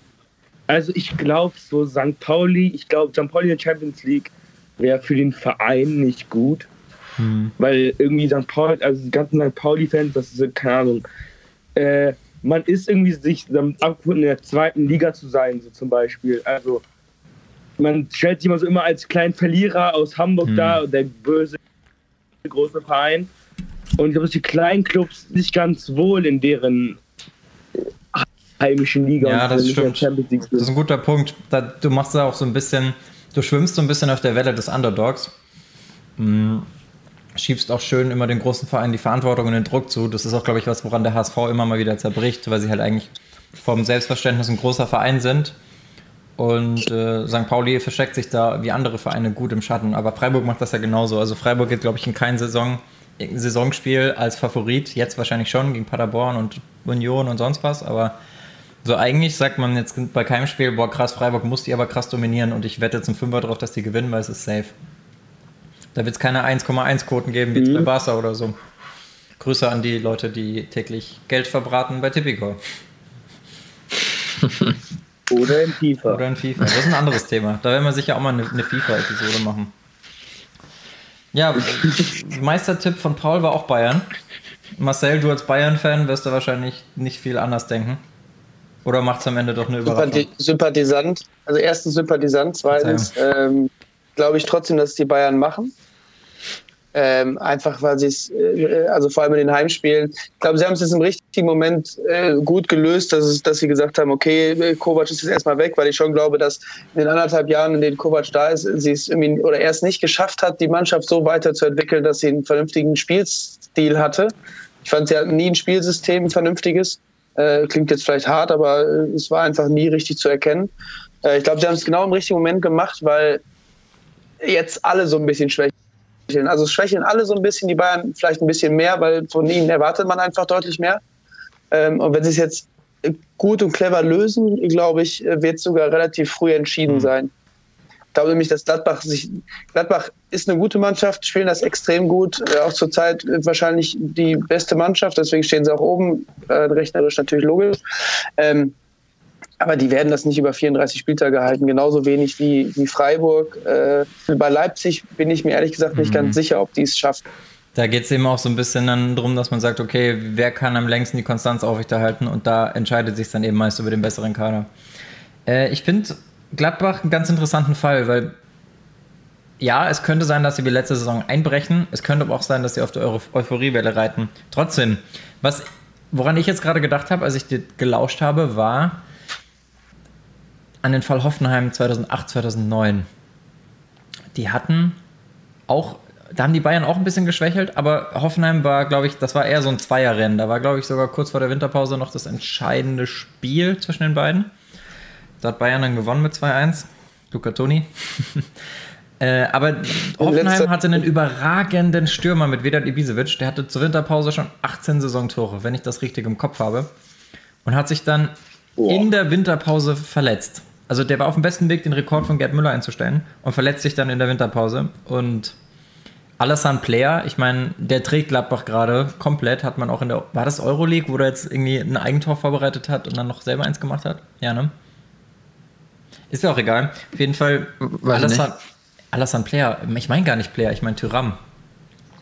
Speaker 6: Also ich glaube so St. Pauli, ich glaube St. Pauli in der Champions League wäre für den Verein nicht gut.
Speaker 1: Hm.
Speaker 6: Weil irgendwie St. Pauli, also die ganzen St. Pauli-Fans, das ist, keine Ahnung. Äh, man ist irgendwie sich damit abgefunden, in der zweiten Liga zu sein, so zum Beispiel. Also man stellt sich immer so immer als kleinen Verlierer aus Hamburg
Speaker 1: Hm.
Speaker 6: dar und der böse große Verein. Und ich glaube, dass die kleinen Clubs nicht ganz wohl in deren heimischen Liga
Speaker 1: Ja,
Speaker 6: und
Speaker 1: das stimmt.
Speaker 6: Champions League
Speaker 1: Das ist ein guter Punkt. Da, du machst da auch so ein bisschen, du schwimmst so ein bisschen auf der Welle des Underdogs. Mm, Schiebst auch schön immer den großen Vereinen die Verantwortung und den Druck zu. Das ist auch, glaube ich, was, woran der HSV immer mal wieder zerbricht, weil sie halt eigentlich vom Selbstverständnis ein großer Verein sind. Und äh, St. Pauli versteckt sich da wie andere Vereine gut im Schatten. Aber Freiburg macht das ja genauso. Also Freiburg geht, glaube ich, in kein Saison, Saisonspiel als Favorit. Jetzt wahrscheinlich schon gegen Paderborn und Union und sonst was. Aber so eigentlich sagt man jetzt bei keinem Spiel, boah krass, Freiburg muss die aber krass dominieren und ich wette zum Fünfer drauf, dass die gewinnen, weil es ist safe. Da wird es keine 1,1 Quoten geben wie
Speaker 6: Mhm.
Speaker 1: bei Barca oder so. Grüße an die Leute, die täglich Geld verbraten bei Tipico
Speaker 6: Oder in FIFA.
Speaker 1: oder in FIFA. Das ist ein anderes Thema. Da werden wir sicher auch mal eine, eine FIFA-Episode machen. Ja, Meistertipp von Paul war auch Bayern. Marcel, du als Bayern-Fan wirst du wahrscheinlich nicht viel anders denken. Oder macht es am Ende doch eine Überraschung?
Speaker 4: Sympathi Sympathisant. Also erstens Sympathisant, zweitens ähm, glaube ich trotzdem, dass es die Bayern machen. Ähm, einfach weil sie es, äh, also vor allem in den Heimspielen, ich glaube, sie haben es jetzt im richtigen Moment äh, gut gelöst, dass, es, dass sie gesagt haben, okay, äh, Kovac ist jetzt erstmal weg, weil ich schon glaube, dass in den anderthalb Jahren, in denen Kovac da ist, sie es irgendwie oder er es nicht geschafft hat, die Mannschaft so weiterzuentwickeln, dass sie einen vernünftigen Spielstil hatte. Ich fand, sie hatten nie ein Spielsystem, ein vernünftiges. Äh, klingt jetzt vielleicht hart, aber äh, es war einfach nie richtig zu erkennen. Äh, ich glaube, sie haben es genau im richtigen Moment gemacht, weil jetzt alle so ein bisschen schwächeln. Also es schwächeln alle so ein bisschen, die Bayern vielleicht ein bisschen mehr, weil von ihnen erwartet man einfach deutlich mehr. Ähm, und wenn sie es jetzt gut und clever lösen, glaube ich, wird es sogar relativ früh entschieden
Speaker 1: Mhm.
Speaker 4: sein. glaube nämlich, dass Gladbach sich, Gladbach ist eine gute Mannschaft, spielen das extrem gut, äh, auch zurzeit wahrscheinlich die beste Mannschaft, deswegen stehen sie auch oben, äh, rechnerisch natürlich logisch. Aber die werden das nicht über 34 Spieltage halten, genauso wenig wie, wie Freiburg. Äh, bei Leipzig bin ich mir ehrlich gesagt nicht
Speaker 1: Mhm.
Speaker 4: ganz sicher, ob die es schaffen.
Speaker 1: Da geht es eben auch so ein bisschen dann darum, dass man sagt, okay, wer kann am längsten die Konstanz aufrechterhalten und da entscheidet sich dann eben meist über den besseren Kader. Äh, ich finde Gladbach einen ganz interessanten Fall, weil ja, es könnte sein, dass sie wie letzte Saison einbrechen, es könnte aber auch sein, dass sie auf der Euph- Euphoriewelle reiten. Trotzdem, was, woran ich jetzt gerade gedacht habe, als ich dir gelauscht habe, war an den Fall Hoffenheim 2008, 2009. Die hatten auch, da haben die Bayern auch ein bisschen geschwächelt, aber Hoffenheim war, glaube ich, das war eher so ein Zweierrennen. Da war, glaube ich, sogar kurz vor der Winterpause noch das entscheidende Spiel zwischen den beiden. Da hat Bayern dann gewonnen mit 2-1. Luca Toni. äh, aber Hoffenheim hatte einen überragenden Stürmer mit Vedat Ibisevic. Der hatte zur Winterpause schon 18 Saisontore, wenn ich das richtig im Kopf habe. Und hat sich dann in der Winterpause verletzt. Also der war auf dem besten Weg, den Rekord von Gerd Müller einzustellen und verletzt sich dann in der Winterpause. Und Alassane Player, ich meine, der trägt Gladbach gerade komplett, hat man auch in der, war das Euroleague, wo der jetzt irgendwie ein Eigentor vorbereitet hat und dann noch selber eins gemacht hat? Ja, ne? Ist ja auch egal. Auf jeden Fall, Alassane, Alassane Player, ich meine gar nicht Player, ich meine Tyram.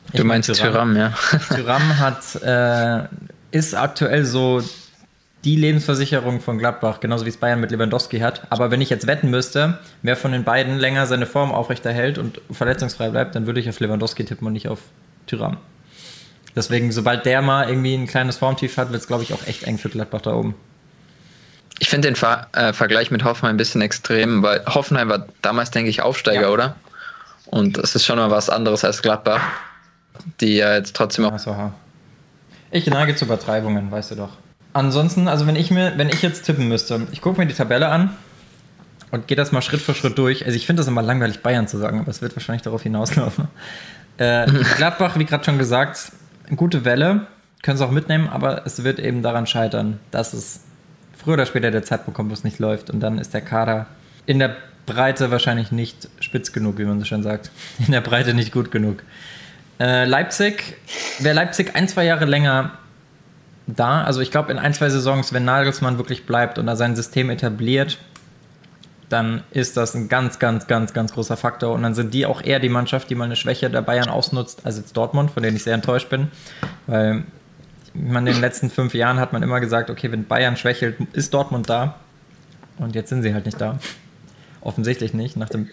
Speaker 1: Ich
Speaker 3: Du
Speaker 1: mein
Speaker 3: meinst Tyram, ja.
Speaker 1: Tyram hat, äh, ist aktuell so die Lebensversicherung von Gladbach, genauso wie es Bayern mit Lewandowski hat. Aber wenn ich jetzt wetten müsste, wer von den beiden länger seine Form aufrechterhält und verletzungsfrei bleibt, dann würde ich auf Lewandowski tippen und nicht auf Tyram. Deswegen, sobald der mal irgendwie ein kleines Formtief hat, wird es, glaube ich, auch echt eng für Gladbach da oben.
Speaker 3: Ich finde den Ver äh, Vergleich mit Hoffenheim ein bisschen extrem, weil Hoffenheim war damals, denke ich, Aufsteiger,
Speaker 1: Ja.
Speaker 3: oder? Und das ist schon mal was anderes als Gladbach, die ja jetzt trotzdem auch.
Speaker 1: Ich neige zu Übertreibungen, weißt du doch. Ansonsten, also wenn ich mir, wenn ich jetzt tippen müsste, ich gucke mir die Tabelle an und gehe das mal Schritt für Schritt durch. Also ich finde das immer langweilig, Bayern zu sagen, aber es wird wahrscheinlich darauf hinauslaufen. Äh, Gladbach, wie gerade schon gesagt, gute Welle, können sie auch mitnehmen, aber es wird eben daran scheitern, dass es früher oder später der Zeitpunkt kommt, wo es nicht läuft und dann ist der Kader in der Breite wahrscheinlich nicht spitz genug, wie man so schön sagt. In der Breite nicht gut genug. Äh, Leipzig, wäre Leipzig ein, zwei Jahre länger da, also ich glaube in ein, zwei Saisons, wenn Nagelsmann wirklich bleibt und da sein System etabliert, dann ist das ein ganz, ganz, ganz, ganz großer Faktor. Und dann sind die auch eher die Mannschaft, die mal eine Schwäche der Bayern ausnutzt, als jetzt Dortmund, von denen ich sehr enttäuscht bin. Weil man in den letzten fünf Jahren hat man immer gesagt, okay, wenn Bayern schwächelt, ist Dortmund da. Und jetzt sind sie halt nicht da. Offensichtlich nicht, nach dem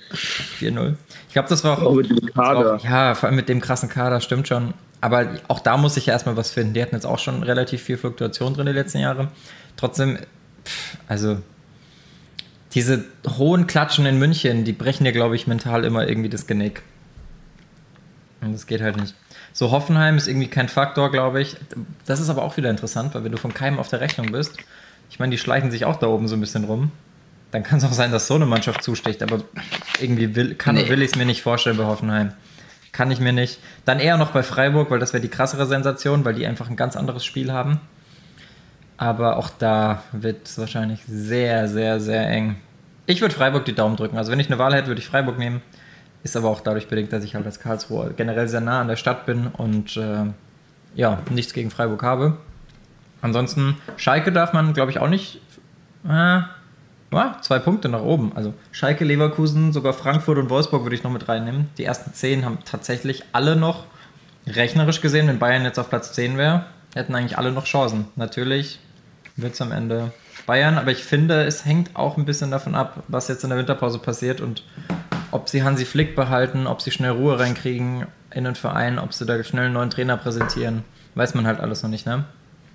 Speaker 1: 4-0. Ich glaube, das war auch.
Speaker 6: Auch mit dem Kader.
Speaker 1: Auch, ja, vor allem mit dem krassen Kader, stimmt schon. Aber auch da muss ich ja erstmal was finden. Die hatten jetzt auch schon relativ viel Fluktuation drin die letzten Jahre. Trotzdem, pff, also diese hohen Klatschen in München, die brechen dir, glaube ich, mental immer irgendwie das Genick. Und das geht halt nicht. So, Hoffenheim ist irgendwie kein Faktor, glaube ich. Das ist aber auch wieder interessant, weil wenn du von keinem auf der Rechnung bist, ich meine, die schleichen sich auch da oben so ein bisschen rum. Dann kann es auch sein, dass so eine Mannschaft zusticht, aber irgendwie will, kann
Speaker 3: Nee.
Speaker 1: will ich es mir nicht vorstellen bei Hoffenheim. Kann ich mir nicht. Dann eher noch bei Freiburg, weil das wäre die krassere Sensation, weil die einfach ein ganz anderes Spiel haben. Aber auch da wird es wahrscheinlich sehr, sehr, sehr eng. Ich würde Freiburg die Daumen drücken. Also wenn ich eine Wahl hätte, würde ich Freiburg nehmen. Ist aber auch dadurch bedingt, dass ich halt als Karlsruhe generell sehr nah an der Stadt bin und äh, ja, nichts gegen Freiburg habe. Ansonsten, Schalke darf man, glaube ich, auch nicht. Äh, ja, zwei Punkte nach oben. Also Schalke, Leverkusen, sogar Frankfurt und Wolfsburg würde ich noch mit reinnehmen. Die ersten zehn haben tatsächlich alle noch, rechnerisch gesehen, wenn Bayern jetzt auf Platz 10 wäre, hätten eigentlich alle noch Chancen. Natürlich wird es am Ende Bayern, aber ich finde, es hängt auch ein bisschen davon ab, was jetzt in der Winterpause passiert und ob sie Hansi Flick behalten, ob sie schnell Ruhe reinkriegen in den Verein, ob sie da schnell einen neuen Trainer präsentieren. Weiß man halt alles noch nicht, ne?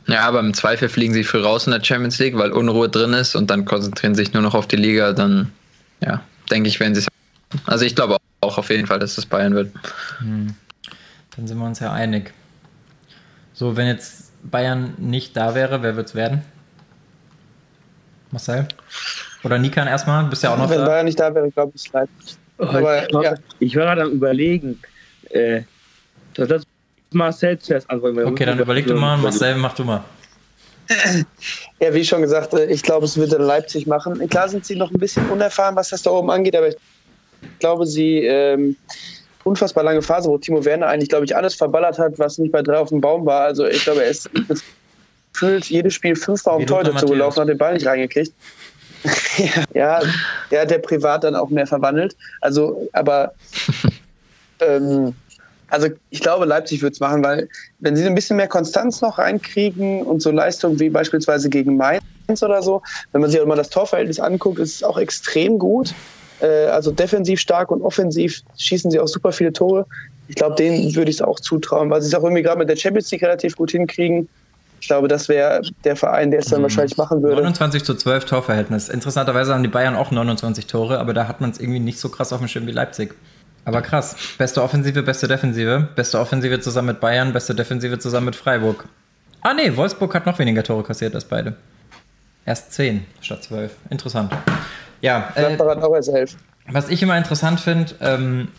Speaker 3: Ja, aber im Zweifel fliegen sie früh raus in der Champions League, weil Unruhe drin ist und dann konzentrieren sich nur noch auf die Liga. Dann, ja, denke ich, werden sie es. Also ich glaube auch auf jeden Fall, dass es Bayern wird.
Speaker 1: Dann sind wir uns ja einig. So, wenn jetzt Bayern nicht da wäre, wer wird's werden? Marcel? Oder Nikan erstmal? Du bist ja auch noch
Speaker 4: Wenn
Speaker 1: da.
Speaker 4: Bayern nicht da wäre, glaube ich, Leipzig. Aber,
Speaker 6: ich, war,
Speaker 4: ja.
Speaker 6: ich war gerade am überlegen. Äh, das, das Marcel zuerst antworten. weil-
Speaker 1: Okay, dann überleg du mal. Marcel, mach du mal.
Speaker 4: Ja, wie schon gesagt, äh, ich glaube, es wird dann Leipzig machen. Klar sind sie noch ein bisschen unerfahren, was das da oben angeht, aber ich glaube, sie ähm, unfassbar lange Phase, wo Timo Werner eigentlich, glaube ich, alles verballert hat, was nicht bei drei auf dem Baum war. Also ich glaube, er ist gefühlt jedes Spiel fünfmal um
Speaker 1: Wie
Speaker 4: Torhüter
Speaker 1: Lothar
Speaker 4: zugelaufen, hat den Ball nicht reingekriegt. ja, er hat der privat dann auch mehr verwandelt. Also, aber ähm, also ich glaube, Leipzig wird es machen, weil wenn sie ein bisschen mehr Konstanz noch reinkriegen und so Leistungen wie beispielsweise gegen Mainz oder so, wenn man sich auch mal das Torverhältnis anguckt, ist es auch extrem gut. Äh, also defensiv stark und offensiv schießen sie auch super viele Tore. Ich glaube, denen würde ich es auch zutrauen, weil sie es auch irgendwie gerade mit der Champions League relativ gut hinkriegen. Ich glaube, das wäre der Verein, der es dann wahrscheinlich machen würde.
Speaker 1: 29 zu 12 Torverhältnis. Interessanterweise haben die Bayern auch 29 Tore, aber da hat man es irgendwie nicht so krass auf dem Schirm wie Leipzig. Aber krass. Beste Offensive, beste Defensive. Beste Offensive zusammen mit Bayern, beste Defensive zusammen mit Freiburg. Ah nee, Wolfsburg hat noch weniger Tore kassiert als beide. Erst 10 statt 12. Interessant. Ja, äh,
Speaker 4: Gladbach hat auch erst elf.
Speaker 1: was ich immer interessant finde, ähm,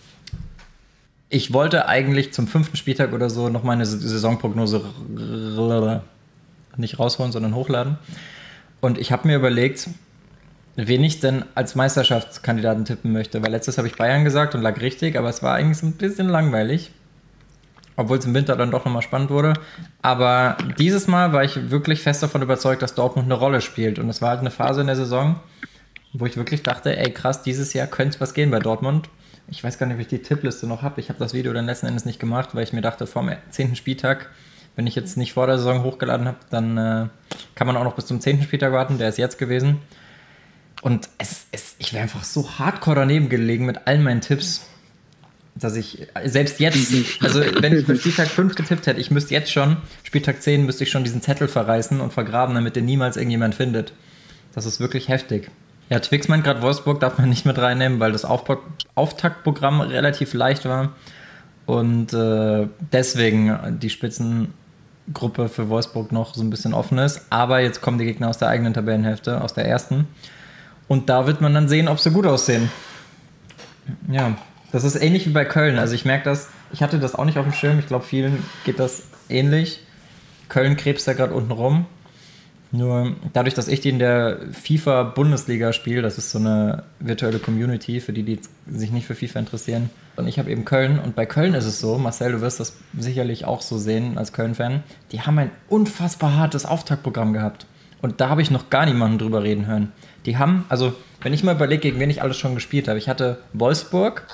Speaker 1: ich wollte eigentlich zum fünften Spieltag oder so noch meine Saisonprognose nicht rausholen, sondern hochladen. Und ich habe mir überlegt, wen ich denn als Meisterschaftskandidaten tippen möchte. Weil letztes habe ich Bayern gesagt und lag richtig, aber es war eigentlich so ein bisschen langweilig. Obwohl es im Winter dann doch nochmal spannend wurde. Aber dieses Mal war ich wirklich fest davon überzeugt, dass Dortmund eine Rolle spielt. Und es war halt eine Phase in der Saison, wo ich wirklich dachte, ey krass, dieses Jahr könnte was gehen bei Dortmund. Ich weiß gar nicht, ob ich die Tippliste noch habe. Ich habe das Video dann letzten Endes nicht gemacht, weil ich mir dachte, vom 10. Spieltag, wenn ich jetzt nicht vor der Saison hochgeladen habe, dann äh, kann man auch noch bis zum 10. Spieltag warten. Der ist jetzt gewesen. Und es, es, ich wäre einfach so hardcore daneben gelegen mit all meinen Tipps, dass ich selbst jetzt, also wenn ich für Spieltag 5 getippt hätte, ich müsste jetzt schon, Spieltag 10 müsste ich schon diesen Zettel verreißen und vergraben, damit den niemals irgendjemand findet. Das ist wirklich heftig. Ja, Twix meint gerade, Wolfsburg darf man nicht mit reinnehmen, weil das Aufbau Auftaktprogramm relativ leicht war. Und äh, deswegen die Spitzengruppe für Wolfsburg noch so ein bisschen offen ist. Aber jetzt kommen die Gegner aus der eigenen Tabellenhälfte, aus der ersten. Und da wird man dann sehen, ob sie gut aussehen. Ja, das ist ähnlich wie bei Köln. Also ich merke das, ich hatte das auch nicht auf dem Schirm. Ich glaube, vielen geht das ähnlich. Köln krebst da gerade unten rum. Nur dadurch, dass ich die in der FIFA-Bundesliga spiele, das ist so eine virtuelle Community, für die, die sich nicht für FIFA interessieren. Und ich habe eben Köln. Und bei Köln ist es so, Marcel, du wirst das sicherlich auch so sehen als Köln-Fan, die haben ein unfassbar hartes Auftaktprogramm gehabt. Und da habe ich noch gar niemanden drüber reden hören. Die haben, also, wenn ich mal überlege, gegen wen ich alles schon gespielt habe, ich hatte Wolfsburg,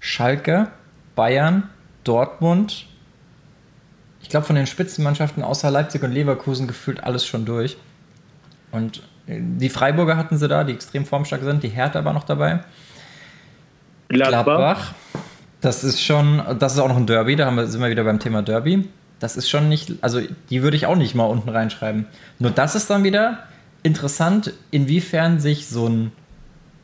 Speaker 1: Schalke, Bayern, Dortmund. Ich glaube, von den Spitzenmannschaften außer Leipzig und Leverkusen gefühlt alles schon durch. Und äh, die Freiburger hatten sie da, die extrem formstark sind. Die Hertha war noch dabei.
Speaker 6: Gladbach.
Speaker 1: Gladbach. Das ist schon, das ist auch noch ein Derby, da haben wir, sind wir wieder beim Thema Derby. Das ist schon nicht, also die würde ich auch nicht mal unten reinschreiben. Nur das ist dann wieder interessant, inwiefern sich so ein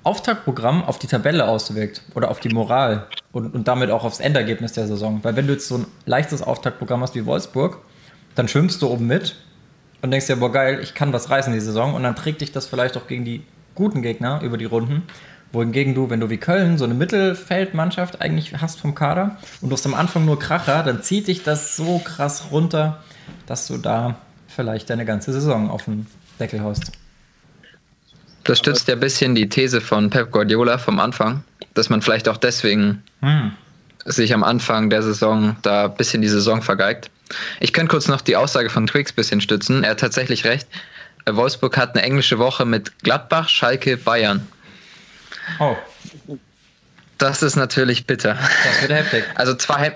Speaker 1: Auftaktprogramm auf die Tabelle auswirkt oder auf die Moral und, und damit auch aufs Endergebnis der Saison. Weil wenn du jetzt so ein leichtes Auftaktprogramm hast wie Wolfsburg, dann schwimmst du oben mit und denkst dir, boah geil, ich kann was reißen die Saison und dann trägt dich das vielleicht auch gegen die guten Gegner über die Runden. Wohingegen du, wenn du wie Köln so eine Mittelfeldmannschaft eigentlich hast vom Kader und du hast am Anfang nur Kracher, dann zieht dich das so krass runter, dass du da vielleicht deine ganze Saison auf den Deckel haust.
Speaker 3: Das stützt ja ein bisschen die These von Pep Guardiola vom Anfang, dass man vielleicht auch deswegen
Speaker 1: Hm.
Speaker 3: sich am Anfang der Saison da ein bisschen die Saison vergeigt. Ich könnte kurz noch die Aussage von Twix ein bisschen stützen. Er hat tatsächlich recht. Wolfsburg hat eine englische Woche mit Gladbach, Schalke, Bayern.
Speaker 1: Oh,
Speaker 3: Das ist natürlich bitter.
Speaker 1: das wird heftig.
Speaker 3: Also zwei, Heim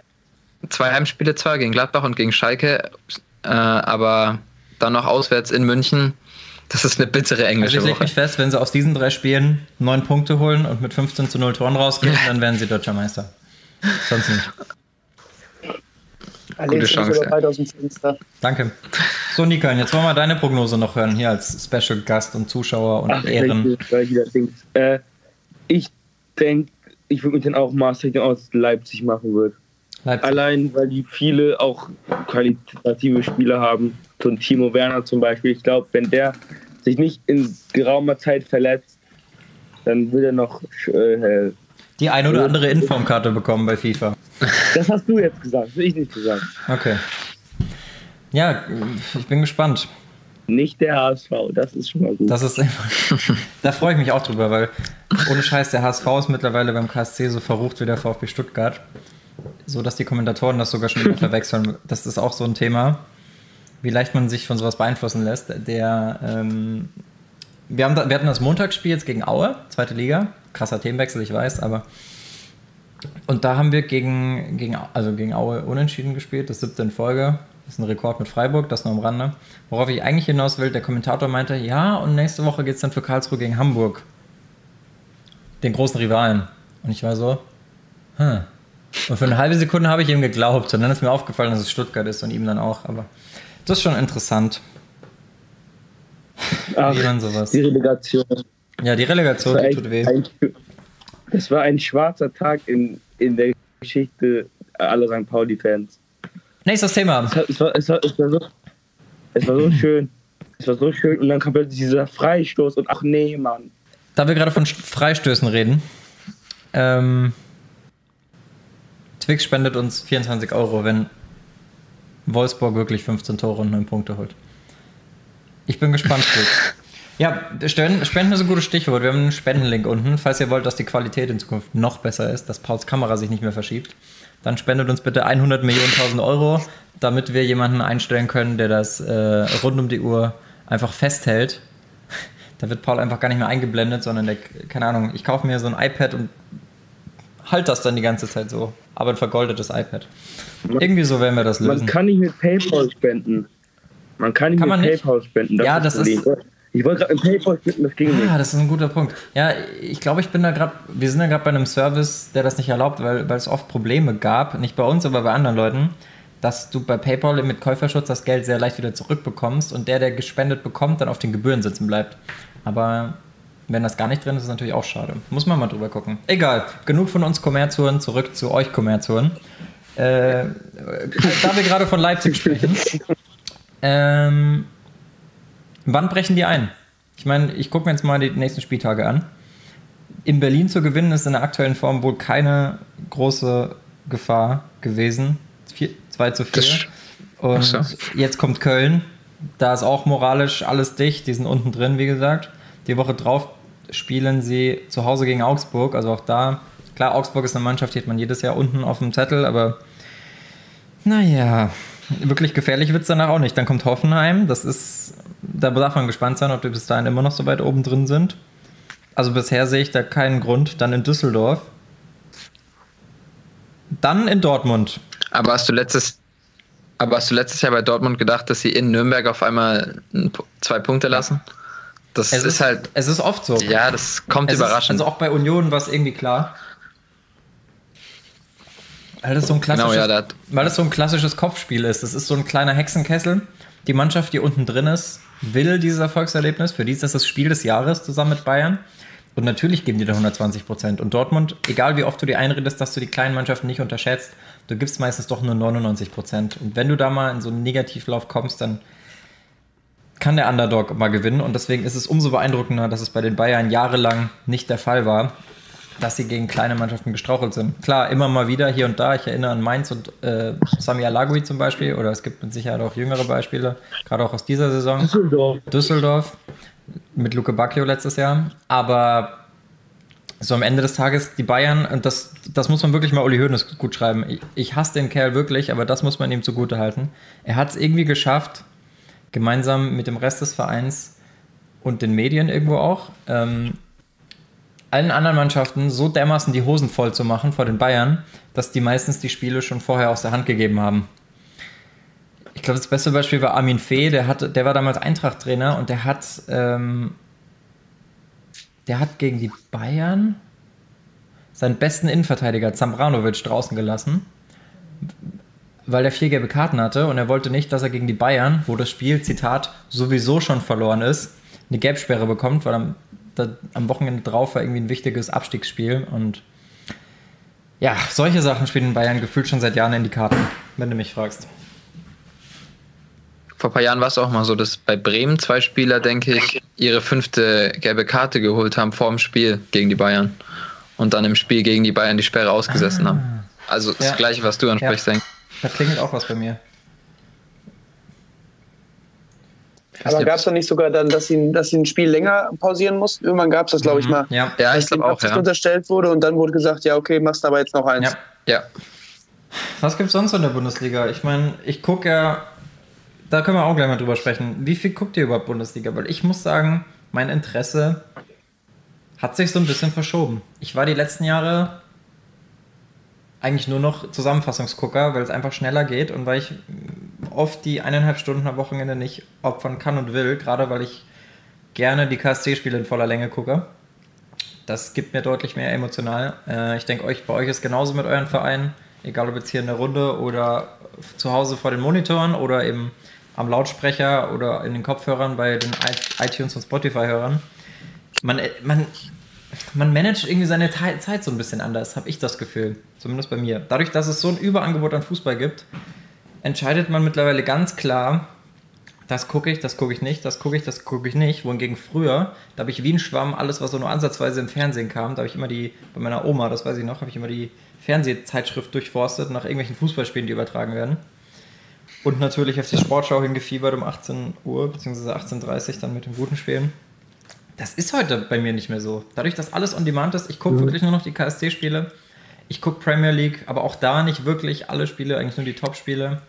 Speaker 3: zwei Heimspiele zwar gegen Gladbach und gegen Schalke, äh, aber dann noch auswärts in München. Das ist eine bittere
Speaker 1: Also
Speaker 3: englische
Speaker 1: ich lege
Speaker 3: Woche.
Speaker 1: mich fest, wenn sie aus diesen drei Spielen neun Punkte holen und mit 15 zu 0 Toren rausgehen, dann werden sie deutscher Meister. Sonst nicht.
Speaker 4: Allerdings
Speaker 3: Chance, ja.
Speaker 4: aber weit aus dem Fenster.
Speaker 1: Danke. So, Nika, und jetzt wollen wir deine Prognose noch hören, hier als Special Gast und Zuschauer und
Speaker 6: Ach,
Speaker 1: Ehren.
Speaker 6: ich Dings. Äh, ich denke, ich würde mich dann auch Maastricht aus Leipzig machen würde.
Speaker 1: Leipzig.
Speaker 6: Allein, weil die viele auch qualitative Spieler haben. Ein Timo Werner zum Beispiel. Ich glaube, wenn der sich nicht in geraumer Zeit verletzt, dann will er noch. Äh,
Speaker 1: Die eine oder andere Informkarte bekommen bei FIFA.
Speaker 6: das hast du jetzt gesagt, das hab ich nicht gesagt.
Speaker 1: Okay. Ja, ich bin gespannt.
Speaker 6: Nicht der HSV, das ist schon mal gut.
Speaker 1: Das ist da freue ich mich auch drüber, weil ohne Scheiß, der HSV ist mittlerweile beim KSC so verrucht wie der VfB Stuttgart. So dass die Kommentatoren das sogar schon wieder verwechseln. Das ist auch so ein Thema, wie leicht man sich von sowas beeinflussen lässt. Der, ähm, wir, haben da, wir hatten das Montagsspiel jetzt gegen Aue, zweite Liga. Krasser Themenwechsel, ich weiß, aber. Und da haben wir gegen, gegen, also gegen Aue unentschieden gespielt, das siebte in Folge. Das ist ein Rekord mit Freiburg, das nur am Rande. Worauf ich eigentlich hinaus will, der Kommentator meinte, ja, und nächste Woche geht es dann für Karlsruhe gegen Hamburg. Den großen Rivalen. Und ich war so, hm. Und für eine halbe Sekunde habe ich ihm geglaubt. Und dann ist mir aufgefallen, dass es Stuttgart ist und ihm dann auch. Aber das ist schon interessant.
Speaker 6: Ach,
Speaker 1: Wie man sowas.
Speaker 6: die Relegation.
Speaker 1: Ja, die Relegation,
Speaker 6: Das war
Speaker 1: die tut weh.
Speaker 6: ein, es war ein schwarzer Tag in, in der Geschichte aller St. Pauli-Fans.
Speaker 1: Nächstes Thema.
Speaker 6: Es, war- es, war, es, war, es, war so, es war so schön. Es war so schön und dann kam plötzlich dieser Freistoß und ach nee, Mann.
Speaker 1: Da wir gerade von Freistößen reden, ähm, Twix spendet uns 24 Euro, wenn Wolfsburg wirklich 15 Tore und 9 Punkte holt. Ich bin gespannt. Ja, Spenden Spenden ist ein gutes Stichwort. Wir haben einen Spendenlink unten. Falls ihr wollt, dass die Qualität in Zukunft noch besser ist, dass Pauls Kamera sich nicht mehr verschiebt, dann spendet uns bitte 100 Millionen 1000 Euro, damit wir jemanden einstellen können, der das äh, rund um die Uhr einfach festhält. Da wird Paul einfach gar nicht mehr eingeblendet, sondern der, keine Ahnung, ich kaufe mir so ein iPad und halt das dann die ganze Zeit so. Aber ein vergoldetes iPad. Irgendwie so werden wir das
Speaker 6: Man
Speaker 1: lösen.
Speaker 6: kann nicht mit PayPal spenden. Man kann nicht
Speaker 1: Kann
Speaker 6: mit
Speaker 1: man nicht?
Speaker 6: PayPal spenden.
Speaker 1: Ja, das
Speaker 6: Problem. Ich wollte gerade mit PayPal spenden, das ging nicht.
Speaker 1: Ah, das ist ein guter Punkt. Ja, ich glaube, ich bin da gerade, wir sind da gerade bei einem Service, der das nicht erlaubt, weil, weil es oft Probleme gab, nicht bei uns, aber bei anderen Leuten, dass du bei PayPal mit Käuferschutz das Geld sehr leicht wieder zurückbekommst und der, der gespendet bekommt, dann auf den Gebühren sitzen bleibt. Aber wenn das gar nicht drin ist, ist natürlich auch schade. Muss man mal drüber gucken. Egal, genug von uns Kommerzhuren, zurück zu euch Kommerzhuren. Äh, da wir gerade von Leipzig sprechen, ähm, wann brechen die ein? Ich meine, ich gucke mir jetzt mal die nächsten Spieltage an. In Berlin zu gewinnen ist in der aktuellen Form wohl keine große Gefahr gewesen. 4, 2 zu 4.
Speaker 3: Das sch-
Speaker 1: Und
Speaker 3: so.
Speaker 1: jetzt kommt Köln. Da ist auch moralisch alles dicht. Die sind unten drin, wie gesagt. Die Woche drauf spielen sie zu Hause gegen Augsburg. Also auch da, klar, Augsburg ist eine Mannschaft, die hat man jedes Jahr unten auf dem Zettel, aber naja, wirklich gefährlich wird es danach auch nicht. Dann kommt Hoffenheim. Das ist, da darf man gespannt sein, ob die bis dahin immer noch so weit oben drin sind. Also bisher sehe ich da keinen Grund. Dann in Düsseldorf. Dann in Dortmund.
Speaker 3: Aber hast du letztes, aber hast du letztes Jahr bei Dortmund gedacht, dass sie in Nürnberg auf einmal zwei Punkte lassen? Das
Speaker 1: Es
Speaker 3: ist, halt,
Speaker 1: Es ist oft so.
Speaker 3: ja, das kommt
Speaker 1: Es
Speaker 3: überraschend.
Speaker 1: Ist, also auch bei Union war es irgendwie klar. Weil das so ein klassisches,
Speaker 3: Genau, ja, da hat-
Speaker 1: weil das so ein klassisches Kopfspiel ist. Das ist so ein kleiner Hexenkessel. Die Mannschaft, die unten drin ist, will dieses Erfolgserlebnis. Für die ist das das Spiel des Jahres zusammen mit Bayern. Und natürlich geben die da 120 Prozent. Und Dortmund, egal wie oft du dir einredest, dass du die kleinen Mannschaften nicht unterschätzt, du gibst meistens doch nur 99 Prozent. Und wenn du da mal in so einen Negativlauf kommst, dann kann der Underdog mal gewinnen. Und deswegen ist es umso beeindruckender, dass es bei den Bayern jahrelang nicht der Fall war, dass sie gegen kleine Mannschaften gestrauchelt sind. Klar, immer mal wieder hier und da. Ich erinnere an Mainz und äh, Sami Alagui zum Beispiel. Oder es gibt mit Sicherheit auch jüngere Beispiele, gerade auch aus dieser Saison.
Speaker 6: Düsseldorf.
Speaker 1: Düsseldorf mit Luke Bacchio letztes Jahr. Aber so am Ende des Tages, die Bayern, und das, das muss man wirklich mal Uli Hoeneß gut schreiben. Ich, ich hasse den Kerl wirklich, aber das muss man ihm zugute halten. Er hat es irgendwie geschafft, gemeinsam mit dem Rest des Vereins und den Medien irgendwo auch, ähm, allen anderen Mannschaften so dermaßen die Hosen voll zu machen vor den Bayern, dass die meistens die Spiele schon vorher aus der Hand gegeben haben. Ich glaube, das beste Beispiel war Armin Fee, der, hatte, der war damals Eintracht-Trainer und der hat, ähm, der hat gegen die Bayern seinen besten Innenverteidiger Zambranovic draußen gelassen, weil er vier gelbe Karten hatte und er wollte nicht, dass er gegen die Bayern, wo das Spiel, Zitat, sowieso schon verloren ist, eine Gelbsperre bekommt, weil am, da, am Wochenende drauf war irgendwie ein wichtiges Abstiegsspiel und ja, solche Sachen spielen in Bayern gefühlt schon seit Jahren in die Karten, wenn du mich fragst.
Speaker 3: Vor ein paar Jahren war es auch mal so, dass bei Bremen zwei Spieler, denke ich, ihre fünfte gelbe Karte geholt haben vor dem Spiel gegen die Bayern. Und dann im Spiel gegen die Bayern die Sperre ausgesessen haben. Also das
Speaker 1: Ah. Ja.
Speaker 3: gleiche, was du ansprichst, denke
Speaker 1: Da klingelt auch was bei mir.
Speaker 4: Aber gab es doch nicht sogar dann, dass sie, dass sie ein Spiel länger pausieren mussten? Irgendwann gab es das, glaube ich,
Speaker 1: Mhm,
Speaker 4: mal.
Speaker 1: Ja.
Speaker 3: Ja, ich glaube auch, ja.
Speaker 4: unterstellt wurde und dann wurde gesagt, ja, okay, machst aber jetzt noch eins.
Speaker 1: ja.
Speaker 3: Ja,
Speaker 1: Was gibt's sonst in der Bundesliga? Ich meine, ich gucke ja, da können wir auch gleich mal drüber sprechen. Wie viel guckt ihr überhaupt Bundesliga? Weil ich muss sagen, mein Interesse hat sich so ein bisschen verschoben. Ich war die letzten Jahre eigentlich nur noch Zusammenfassungsgucker, weil es einfach schneller geht und weil ich oft die eineinhalb Stunden am Wochenende nicht opfern kann und will, gerade weil ich gerne die KSC-Spiele in voller Länge gucke. Das gibt mir deutlich mehr emotional. Äh, ich denke, euch, bei euch ist genauso mit euren Vereinen, egal ob jetzt hier in der Runde oder zu Hause vor den Monitoren oder eben am Lautsprecher oder in den Kopfhörern bei den iTunes und Spotify-Hörern. Man, man, man managt irgendwie seine Zeit so ein bisschen anders, habe ich das Gefühl. Zumindest bei mir. Dadurch, dass es so ein Überangebot an Fußball gibt, entscheidet man mittlerweile ganz klar, das gucke ich, das gucke ich nicht, das gucke ich, das gucke ich nicht. Wohingegen früher, da habe ich wie ein Schwamm alles, was so nur ansatzweise im Fernsehen kam, da habe ich immer die, bei meiner Oma, das weiß ich noch, habe ich immer die Fernsehzeitschrift durchforstet nach irgendwelchen Fußballspielen, die übertragen werden. Und natürlich auf die Sportschau hingefiebert um 18 Uhr, beziehungsweise 18.30 Uhr dann mit den guten Spielen. Das ist heute bei mir nicht mehr so. Dadurch, dass alles on demand ist, ich gucke wirklich nur noch die KSC-Spiele. Ich gucke Premier League, aber auch da nicht wirklich alle Spiele, eigentlich nur die Top-Spiele.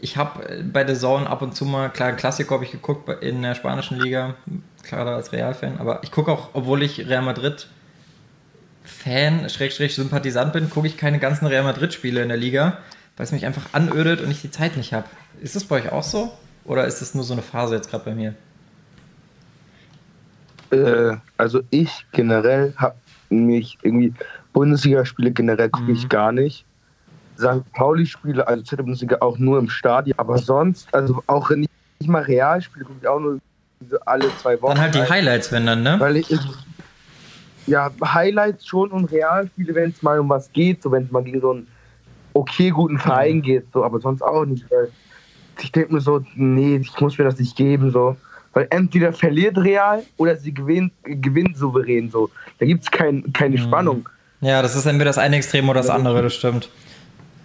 Speaker 1: Ich habe bei der Zone ab und zu mal, klar, ein Klassiker habe ich geguckt in der spanischen Liga, klar als Real-Fan, aber ich gucke auch, obwohl ich Real Madrid Fan, Schrägstrich Sympathisant bin, gucke ich keine ganzen Real Madrid-Spiele in der Liga, weil es mich einfach anödet und ich die Zeit nicht habe. Ist das bei euch auch so? Oder ist das nur so eine Phase jetzt gerade bei mir?
Speaker 6: Äh, also ich generell habe mich irgendwie Bundesligaspiele generell gucke ich
Speaker 1: Mhm.
Speaker 6: gar nicht. St. Pauli-Spiele, also zweite Bundesliga auch nur im Stadion, aber sonst, also auch nicht, nicht mal Realspiele gucke ich auch nur so alle zwei Wochen.
Speaker 1: Dann halt die
Speaker 6: rein.
Speaker 1: Highlights, wenn dann, ne?
Speaker 6: Weil ich, ja, Highlights schon und Realspiele, wenn es mal um was geht, so wenn es mal gegen so einen okay guten Verein geht, so, aber sonst auch nicht. Weil ich denke mir so, nee, ich muss mir das nicht geben, so. Weil entweder verliert Real oder sie gewinnt, gewinnt souverän, so. Da gibt es kein, keine
Speaker 1: Mhm.
Speaker 6: Spannung.
Speaker 1: Ja, das ist entweder das eine Extrem oder das andere, das stimmt.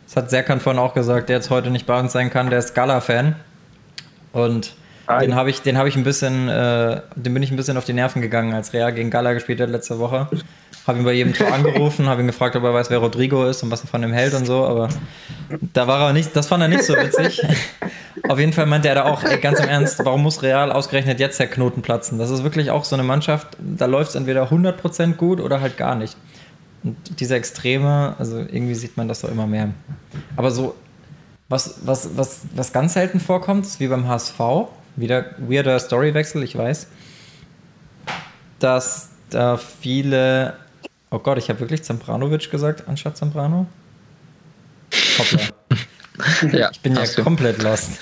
Speaker 1: Das hat Serkan vorhin auch gesagt, der jetzt heute nicht bei uns sein kann, der ist Gala-Fan. Und
Speaker 6: Ah,
Speaker 1: den habe ich, den habe ich ein bisschen, äh, dem bin ich ein bisschen auf die Nerven gegangen, als Real gegen Gala gespielt hat letzte Woche. Habe ihn bei jedem Tor angerufen, habe ihn gefragt, ob er weiß, wer Rodrigo ist und was er von dem hält und so, aber da war er nicht, das fand er nicht so witzig. Auf jeden Fall meinte er da auch, ey, ganz im Ernst, warum muss Real ausgerechnet jetzt der Knoten platzen? Das ist wirklich auch so eine Mannschaft, da läuft es entweder 100% gut oder halt gar nicht. Und diese Extreme, also irgendwie sieht man das doch immer mehr. Aber so, was, was, was, was ganz selten vorkommt, ist wie beim HSV, wieder weirder Storywechsel, ich weiß, dass da viele, oh Gott, ich habe wirklich Zambranovic gesagt, anstatt Zambrano? Hoppla.
Speaker 3: ja.
Speaker 1: Ich bin ja
Speaker 3: du.
Speaker 1: komplett lost.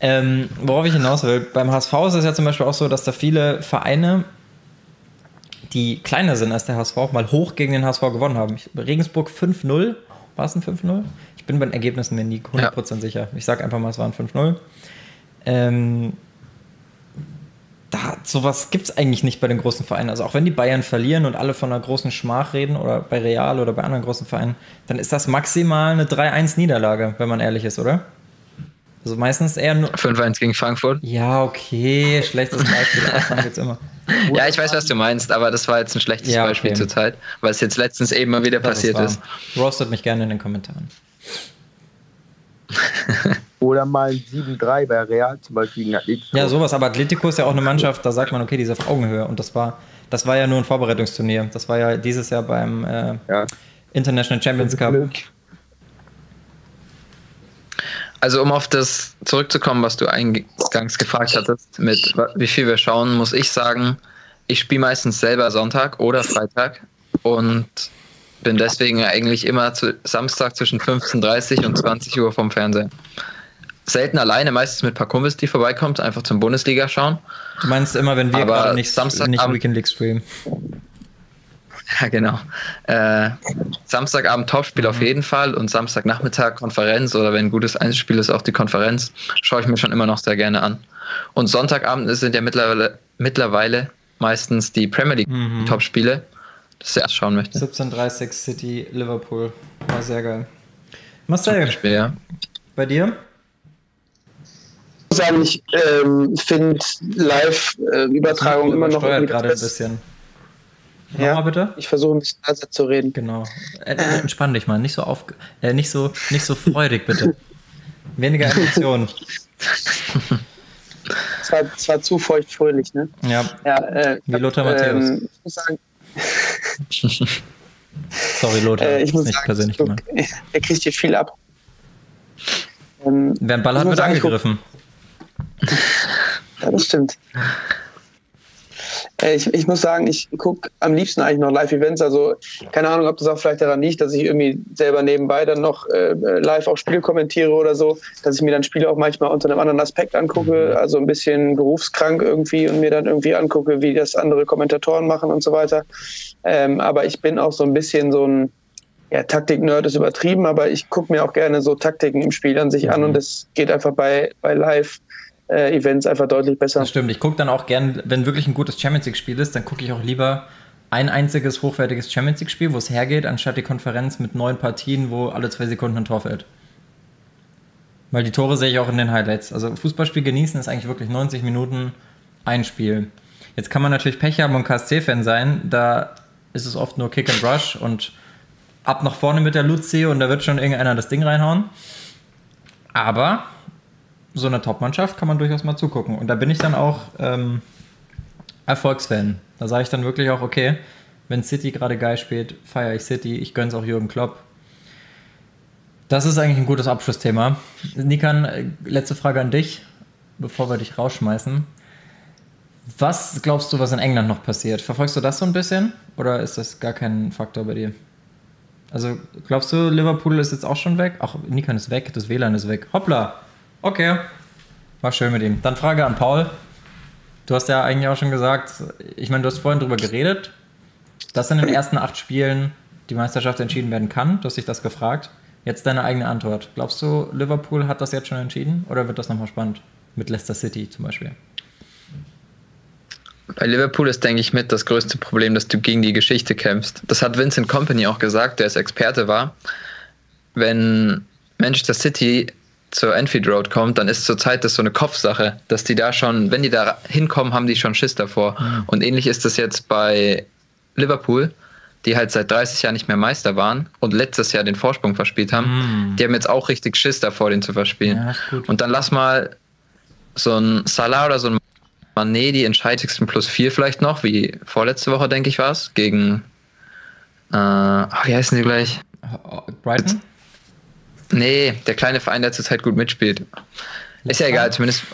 Speaker 1: Ähm, worauf ich hinaus will, beim HSV ist es ja zum Beispiel auch so, dass da viele Vereine, die kleiner sind als der HSV, mal hoch gegen den HSV gewonnen haben. Ich, Regensburg 5-0, war es ein 5-0? Ich bin bei den Ergebnissen mir nie 100% sicher. Ich sage einfach mal, es war ein 5-0. Ähm, da, sowas gibt es eigentlich nicht bei den großen Vereinen. Also auch wenn die Bayern verlieren und alle von einer großen Schmach reden oder bei Real oder bei anderen großen Vereinen, dann ist das maximal eine 3-1-Niederlage, wenn man ehrlich ist, oder? Also meistens eher nur.
Speaker 3: 5-1 gegen Frankfurt.
Speaker 1: Ja, okay, schlechtes Beispiel, gibt's immer.
Speaker 3: Ja, ich weiß, was du meinst, aber das war jetzt ein schlechtes
Speaker 1: Ja, okay.
Speaker 3: Beispiel zur Zeit, weil es jetzt letztens eben mal wieder
Speaker 1: Das
Speaker 3: passiert ist.
Speaker 1: Roastet mich gerne in den Kommentaren.
Speaker 6: Oder mal ein 7-3 bei Real zum Beispiel gegen Atletico.
Speaker 1: Ja, sowas, aber Atletico ist ja auch eine Mannschaft, da sagt man, okay, die ist auf Augenhöhe. Und das war, das war ja nur ein Vorbereitungsturnier. Das war ja dieses Jahr beim äh,
Speaker 6: Ja.
Speaker 1: International Champions Cup.
Speaker 6: Glück.
Speaker 3: Also um auf das zurückzukommen, was du eingangs gefragt hattest, mit wie viel wir schauen, muss ich sagen, ich spiele meistens selber Sonntag oder Freitag und bin deswegen eigentlich immer zu Samstag zwischen 15.30 und 20 Uhr vom Fernseher. Selten alleine, meistens mit ein paar Kumpels, die vorbeikommt, einfach zum Bundesliga schauen.
Speaker 1: Du meinst immer, wenn wir
Speaker 3: Aber
Speaker 1: gerade nicht,
Speaker 3: Samstagabend-
Speaker 1: nicht Weekend League streamen.
Speaker 3: Ja, genau. Äh, Samstagabend Topspiel auf jeden Fall und Samstagnachmittag Konferenz oder wenn ein gutes Einzelspiel ist, auch die Konferenz, schaue ich mir schon immer noch sehr gerne an. Und Sonntagabend sind ja mittlerweile, mittlerweile meistens die Premier League
Speaker 1: Mhm.
Speaker 3: Topspiele, das ich erst schauen möchte.
Speaker 1: 17:30 City, Liverpool. War sehr geil. Marcel,
Speaker 3: Spiel, ja.
Speaker 1: bei dir?
Speaker 4: Sagen, ich ähm, finde Live-Übertragung immer noch
Speaker 1: Steuert gerade ein bisschen.
Speaker 4: Ja.
Speaker 1: Nochmal bitte?
Speaker 4: Ich versuche ein bisschen leiser zu reden.
Speaker 1: Genau. Äh, äh, entspann dich mal, nicht so auf, äh, nicht so, nicht so freudig bitte. Weniger Emotionen.
Speaker 4: Es war, es war zu feucht-fröhlich, ne?
Speaker 1: Ja,
Speaker 4: Ja, äh,
Speaker 1: Wie Lothar Matthäus.
Speaker 4: Ähm, ich muss sagen,
Speaker 1: sorry Lothar,
Speaker 4: äh, ich muss
Speaker 1: nicht
Speaker 4: sagen
Speaker 1: persönlich gemeint.
Speaker 4: er kriegt hier viel ab. Ähm,
Speaker 1: Wer einen Ball hat, wird
Speaker 4: sagen, ich guck-
Speaker 1: angegriffen.
Speaker 4: Ja, das stimmt. Äh, Ich, ich muss sagen, ich gucke am liebsten eigentlich noch Live-Events. Also keine Ahnung, ob das auch vielleicht daran liegt, dass ich irgendwie selber nebenbei dann noch äh, live auch Spiele kommentiere oder so, dass ich mir dann Spiele auch manchmal unter einem anderen Aspekt angucke, also ein bisschen berufskrank irgendwie und mir dann irgendwie angucke, wie das andere Kommentatoren machen und so weiter. Ähm, aber ich bin auch so ein bisschen so ein ja, Taktik-Nerd ist übertrieben, aber ich gucke mir auch gerne so Taktiken im Spiel an sich an und das geht einfach bei, bei Live-Events einfach deutlich besser.
Speaker 1: Das stimmt. Ich gucke dann auch gern, wenn wirklich ein gutes Champions League-Spiel ist, dann gucke ich auch lieber ein einziges hochwertiges Champions League-Spiel, wo es hergeht, anstatt die Konferenz mit neun Partien, wo alle zwei Sekunden ein Tor fällt. Weil die Tore sehe ich auch in den Highlights. Also Fußballspiel genießen ist eigentlich wirklich 90 Minuten ein Spiel. Jetzt kann man natürlich Pech haben und KSC-Fan sein, da ist es oft nur Kick and Rush und ab nach vorne mit der Luzi und da wird schon irgendeiner das Ding reinhauen. Aber so eine Top-Mannschaft kann man durchaus mal zugucken. Und da bin ich dann auch ähm, Erfolgsfan. Da sage ich dann wirklich auch, okay, wenn City gerade geil spielt, feiere ich City, ich gönn's auch Jürgen Klopp. Das ist eigentlich ein gutes Abschlussthema. Nikan, äh, letzte Frage an dich, bevor wir dich rausschmeißen. Was glaubst du, was in England noch passiert? Verfolgst du das so ein bisschen? Oder ist das gar kein Faktor bei dir? Also, glaubst du, Liverpool ist jetzt auch schon weg? Ach, Nikan ist weg, das WLAN ist weg. Hoppla! Okay. War schön mit ihm. Dann Frage an Paul. Du hast ja eigentlich auch schon gesagt, ich meine, du hast vorhin drüber geredet, dass in den ersten acht Spielen die Meisterschaft entschieden werden kann. Du hast dich das gefragt. Jetzt deine eigene Antwort. Glaubst du, Liverpool hat das jetzt schon entschieden oder wird das nochmal spannend? Mit Leicester City zum Beispiel.
Speaker 3: Bei Liverpool ist, denke ich, mit das größte Problem, dass du gegen die Geschichte kämpfst. Das hat Vincent Company auch gesagt, der als Experte war. Wenn Manchester City zur Enfield Road kommt, dann ist zurzeit das so eine Kopfsache, dass die da schon, wenn die da hinkommen, haben die schon Schiss davor. Und ähnlich ist das jetzt bei Liverpool, die halt seit 30 Jahren nicht mehr Meister waren und letztes Jahr den Vorsprung verspielt haben. Die haben jetzt auch richtig Schiss davor, den zu verspielen.
Speaker 1: Ja.
Speaker 3: Und dann lass mal so ein Salah oder so ein Mané die entscheidendsten plus vier vielleicht noch, wie vorletzte Woche, denke ich, war es, gegen, äh, wie heißen die gleich?
Speaker 1: Brighton?
Speaker 3: Nee, der kleine Verein, der zurzeit gut mitspielt. Ist ja egal, zumindest,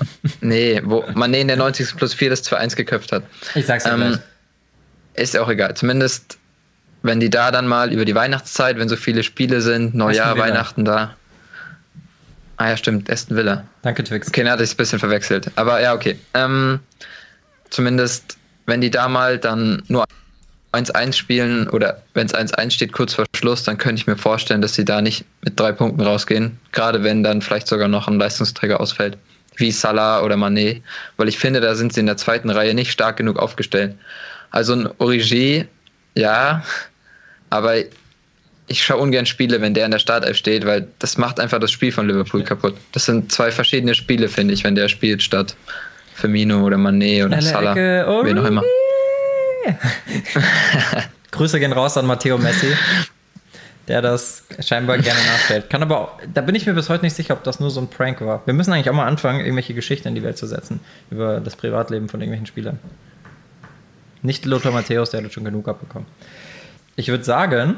Speaker 3: nee, wo Mané in der 90. plus 4 das 2-1 geköpft hat.
Speaker 1: Ich sag's dir
Speaker 3: Ähm. Ist ja auch egal, zumindest, wenn die da dann mal über die Weihnachtszeit, wenn so viele Spiele sind, Neujahr. Weihnachten da. Ah ja, stimmt, Aston Villa.
Speaker 1: Danke, Twix.
Speaker 3: Okay, dann hatte ich ein bisschen verwechselt. Aber ja, okay. Ähm, zumindest, wenn die da mal dann nur 1-1 spielen oder wenn es 1-1 steht kurz vor Schluss, dann könnte ich mir vorstellen, dass sie da nicht mit drei Punkten rausgehen. Gerade wenn dann vielleicht sogar noch ein Leistungsträger ausfällt, wie Salah oder Mané. Weil ich finde, da sind sie in der zweiten Reihe nicht stark genug aufgestellt. Also ein Origi, ja, aber ich schaue ungern Spiele, wenn der in der Startelf steht, weil das macht einfach das Spiel von Liverpool kaputt. Das sind zwei verschiedene Spiele, finde ich, wenn der spielt statt Firmino oder Mané oder Salah,
Speaker 1: Ecke,
Speaker 3: wen auch immer.
Speaker 1: Grüße gehen raus an Matteo Messi, der das scheinbar gerne nachstellt. Kann aber auch, da bin ich mir bis heute nicht sicher, ob das nur so ein Prank war. Wir müssen eigentlich auch mal anfangen, irgendwelche Geschichten in die Welt zu setzen über das Privatleben von irgendwelchen Spielern. Nicht Lothar Matthäus, der hat schon genug abbekommen. Ich würde sagen,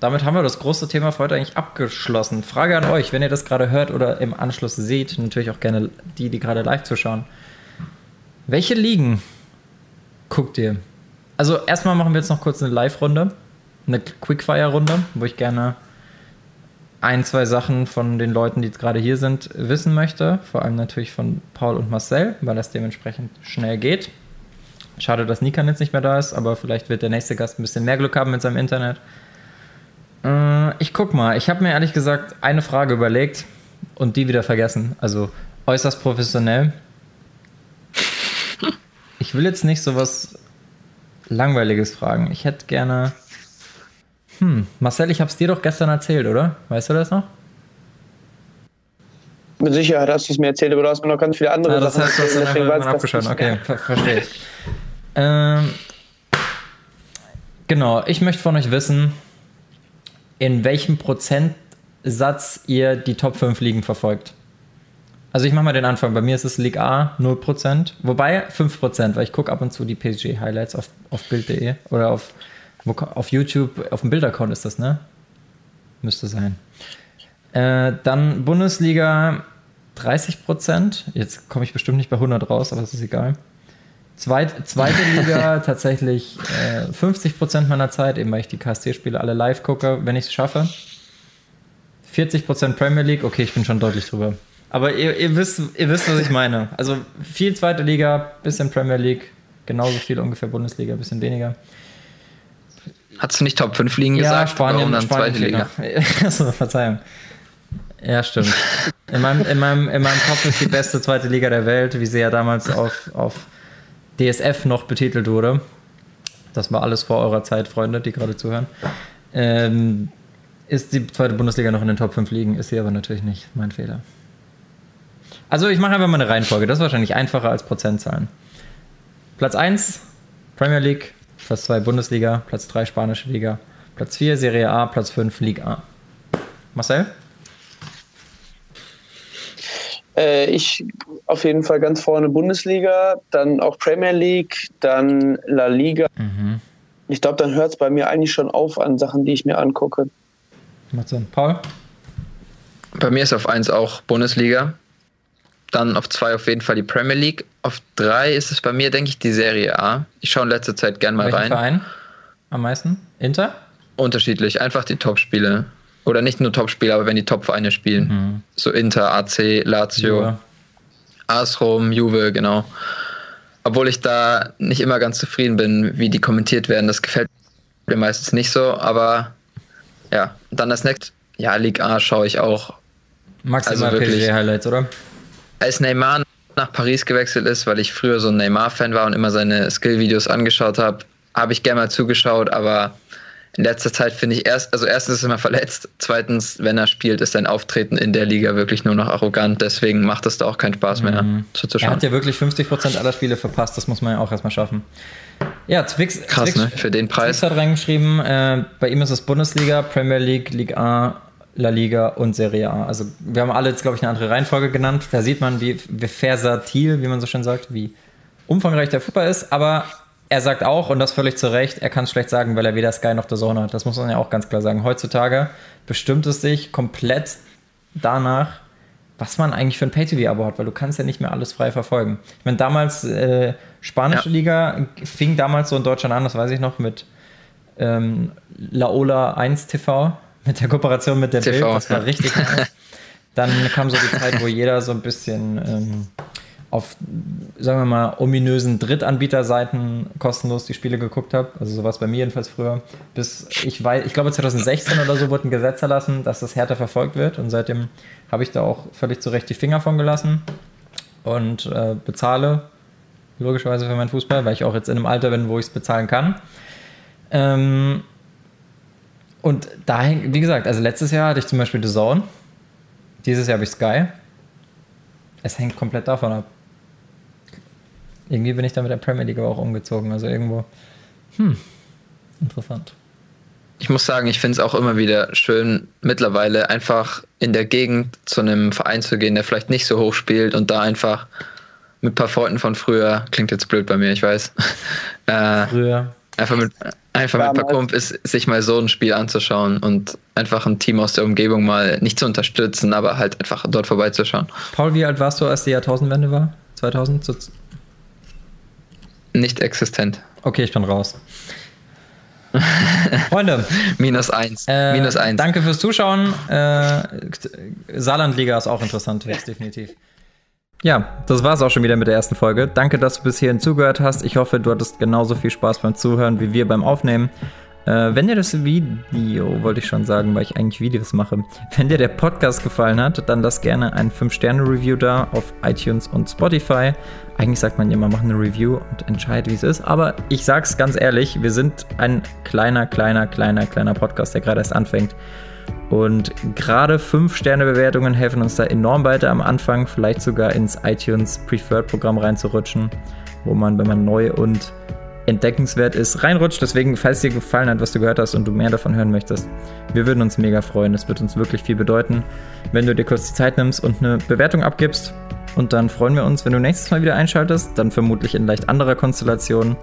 Speaker 1: damit haben wir das große Thema für heute eigentlich abgeschlossen. Frage an euch, wenn ihr das gerade hört oder im Anschluss seht, natürlich auch gerne die, die gerade live zuschauen. Welche Ligen guckt ihr? Also erstmal machen wir jetzt noch kurz eine Live-Runde, eine Quickfire-Runde, wo ich gerne ein, zwei Sachen von den Leuten, die gerade hier sind, wissen möchte. Vor allem natürlich von Paul und Marcel, weil das dementsprechend schnell geht. Schade, dass Nikan jetzt nicht mehr da ist, aber vielleicht wird der nächste Gast ein bisschen mehr Glück haben mit seinem Internet. Äh, ich guck mal. Ich habe mir ehrlich gesagt eine Frage überlegt und die wieder vergessen. Also äußerst professionell. Ich will jetzt nicht sowas Langweiliges fragen. Ich hätte gerne. Hm, Marcel, ich habe es dir doch gestern erzählt, oder? Weißt du das noch?
Speaker 4: Mit Sicherheit hast du es mir erzählt, aber du hast mir noch ganz viele andere
Speaker 1: Ja, das
Speaker 4: Sachen
Speaker 1: heißt, du hast
Speaker 4: erzählt, deswegen weiß
Speaker 1: abgeschaut. Okay, ver verstehe ich. Ähm, genau, ich möchte von euch wissen, in welchem Prozentsatz ihr die Top 5 Ligen verfolgt. Also ich mache mal den Anfang. Bei mir ist es Liga A 0%, wobei 5%, weil ich gucke ab und zu die PSG-Highlights auf, auf Bild.de oder auf, auf YouTube, auf dem Bildaccount ist das, ne? Müsste sein. Äh, dann Bundesliga 30%. Jetzt komme ich bestimmt nicht bei 100 raus, aber das ist egal. Zweit, zweite Liga tatsächlich äh, 50% meiner Zeit, eben weil ich die KSC-Spiele alle live gucke, wenn ich es schaffe. 40% Premier League, okay, ich bin schon deutlich drüber. Aber ihr, ihr, wisst, ihr wisst, was ich meine. Also viel zweite Liga, bisschen Premier League, genauso viel ungefähr Bundesliga, bisschen weniger.
Speaker 3: Hast du nicht Top 5 Ligen
Speaker 1: Ja,
Speaker 3: gesagt?
Speaker 1: Spanien,
Speaker 3: Warum dann
Speaker 1: Spanien
Speaker 3: zweite Liga?
Speaker 1: Achso, Verzeihung. Ja, stimmt. In meinem, in, meinem, in meinem Kopf ist die beste zweite Liga der Welt, wie sie ja damals auf, auf DSF noch betitelt wurde. Das war alles vor eurer Zeit, Freunde, die gerade zuhören. Ähm, ist die zweite Bundesliga noch in den Top 5 Ligen? Ist sie aber natürlich nicht. Mein Fehler. Also ich mache einfach mal eine Reihenfolge. Das ist wahrscheinlich einfacher als Prozentzahlen. Platz 1, Premier League. Platz 2, Bundesliga. Platz 3, Spanische Liga. Platz 4, Serie A. Platz 5, Liga A. Marcel?
Speaker 4: Äh, ich auf jeden Fall ganz vorne Bundesliga, dann auch Premier League, dann La Liga.
Speaker 1: Mhm.
Speaker 4: Ich glaube, dann hört es bei mir eigentlich schon auf an Sachen, die ich mir angucke.
Speaker 1: Macht Sinn. Paul?
Speaker 3: Bei mir ist auf 1 auch Bundesliga. Dann auf 2 auf jeden Fall die Premier League. Auf 3 ist es bei mir, denke ich, die Serie A. Ich schaue in letzter Zeit gern mal
Speaker 1: Welchen
Speaker 3: rein.
Speaker 1: Verein am meisten? Inter?
Speaker 3: Unterschiedlich, einfach die Top-Spiele. Oder nicht nur Top-Spiele, aber wenn die Top-Vereine spielen.
Speaker 1: Mhm.
Speaker 3: So Inter, AC, Lazio,
Speaker 1: Juve.
Speaker 3: AS Rom, Juve, genau. Obwohl ich da nicht immer ganz zufrieden bin, wie die kommentiert werden. Das gefällt mir meistens nicht so, aber ja. Dann das nächste, ja, Ligue A schaue ich auch.
Speaker 1: Maximal
Speaker 3: Also wirklich-
Speaker 1: PSG-Highlights, oder?
Speaker 3: Als Neymar nach Paris gewechselt ist, weil ich früher so ein Neymar-Fan war und immer seine Skill-Videos angeschaut habe, habe ich gerne mal zugeschaut, aber in letzter Zeit finde ich erst, also erstens ist er immer verletzt, zweitens, wenn er spielt, ist sein Auftreten in der Liga wirklich nur noch arrogant, deswegen macht es da auch keinen Spaß mehr
Speaker 1: Mhm. Er
Speaker 3: zuzuschauen.
Speaker 1: hat ja wirklich 50% aller Spiele verpasst, das muss man ja auch erstmal schaffen. Ja, Twix,
Speaker 3: Krass,
Speaker 1: Twix,
Speaker 3: ne? Für den Preis.
Speaker 1: Twix hat reingeschrieben, äh, bei ihm ist es Bundesliga, Premier League, Ligue A, La Liga und Serie A. Also wir haben alle jetzt, glaube ich, eine andere Reihenfolge genannt. Da sieht man, wie, wie versatil, wie man so schön sagt, wie umfangreich der Fußball ist, aber er sagt auch, und das völlig zu Recht, er kann es schlecht sagen, weil er weder Sky noch The Zone hat. Das muss man ja auch ganz klar sagen. Heutzutage bestimmt es sich komplett danach, was man eigentlich für ein Pay-TV-Abo hat, weil du kannst ja nicht mehr alles frei verfolgen. Ich meine, damals, äh, spanische
Speaker 3: Ja.
Speaker 1: Liga fing damals so in Deutschland an, das weiß ich noch, mit ähm, Laola 1 TV, mit der Kooperation mit der
Speaker 3: TV,
Speaker 1: Bild, das war
Speaker 3: ja.
Speaker 1: richtig nice. Dann kam so die Zeit, wo jeder so ein bisschen ähm, auf, sagen wir mal, ominösen Drittanbieterseiten kostenlos die Spiele geguckt hat. Also sowas bei mir jedenfalls früher. Bis ich weiß, ich glaube 2016 oder so wurde ein Gesetz erlassen, dass das härter verfolgt wird. Und seitdem habe ich da auch völlig zu Recht die Finger von gelassen und äh, bezahle logischerweise für meinen Fußball, weil ich auch jetzt in einem Alter bin, wo ich es bezahlen kann. Ähm, und da, häng- wie gesagt, also letztes Jahr hatte ich zum Beispiel The Zone. Dieses Jahr habe ich Sky. Es hängt komplett davon ab. Irgendwie bin ich da mit der Premier League aber auch umgezogen. Also irgendwo. Hm. Interessant.
Speaker 3: Ich muss sagen, ich finde es auch immer wieder schön, mittlerweile einfach in der Gegend zu einem Verein zu gehen, der vielleicht nicht so hoch spielt und da einfach mit ein paar Freunden von früher, klingt jetzt blöd bei mir, ich weiß, äh,
Speaker 1: Früher.
Speaker 3: Einfach mit, einfach mit
Speaker 4: Damals.
Speaker 3: Kumpels sich mal so ein Spiel anzuschauen und einfach ein Team aus der Umgebung mal nicht zu unterstützen, aber halt einfach dort vorbeizuschauen.
Speaker 1: Paul, wie alt warst du, als die Jahrtausendwende war? 2000? So-
Speaker 3: Nicht existent.
Speaker 1: Okay, ich bin raus. Freunde,
Speaker 3: Minus eins.
Speaker 1: äh,
Speaker 3: Minus eins.
Speaker 1: danke fürs Zuschauen. Äh, Saarlandliga ist auch interessant, jetzt definitiv. Ja, das war's auch schon wieder mit der ersten Folge. Danke, dass du bis hierhin zugehört hast. Ich hoffe, du hattest genauso viel Spaß beim Zuhören wie wir beim Aufnehmen. Äh, wenn dir das Video, wollte ich schon sagen, weil ich eigentlich Videos mache, wenn dir der Podcast gefallen hat, dann lass gerne ein 5-Sterne-Review da auf iTunes und Spotify. Eigentlich sagt man immer, mach eine Review und entscheide, wie es ist. Aber ich sag's ganz ehrlich, wir sind ein kleiner, kleiner, kleiner, kleiner Podcast, der gerade erst anfängt. Und gerade 5-Sterne-Bewertungen helfen uns da enorm weiter am Anfang, vielleicht sogar ins iTunes Preferred-Programm reinzurutschen, wo man, wenn man neu und entdeckenswert ist, reinrutscht. Deswegen, falls dir gefallen hat, was du gehört hast und du mehr davon hören möchtest, wir würden uns mega freuen. Es wird uns wirklich viel bedeuten, wenn du dir kurz die Zeit nimmst und eine Bewertung abgibst. Und dann freuen wir uns, wenn du nächstes Mal wieder einschaltest, dann vermutlich in leicht anderer Konstellation.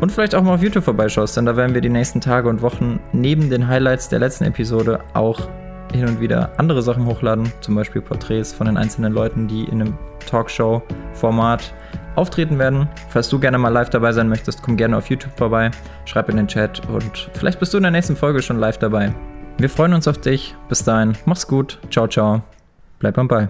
Speaker 1: Und vielleicht auch mal auf YouTube vorbeischaust, denn da werden wir die nächsten Tage und Wochen neben den Highlights der letzten Episode auch hin und wieder andere Sachen hochladen, zum Beispiel Porträts von den einzelnen Leuten, die in einem Talkshow-Format auftreten werden. Falls du gerne mal live dabei sein möchtest, komm gerne auf YouTube vorbei, schreib in den Chat und vielleicht bist du in der nächsten Folge schon live dabei. Wir freuen uns auf dich. Bis dahin, mach's gut. Ciao, ciao. Bleib am Ball.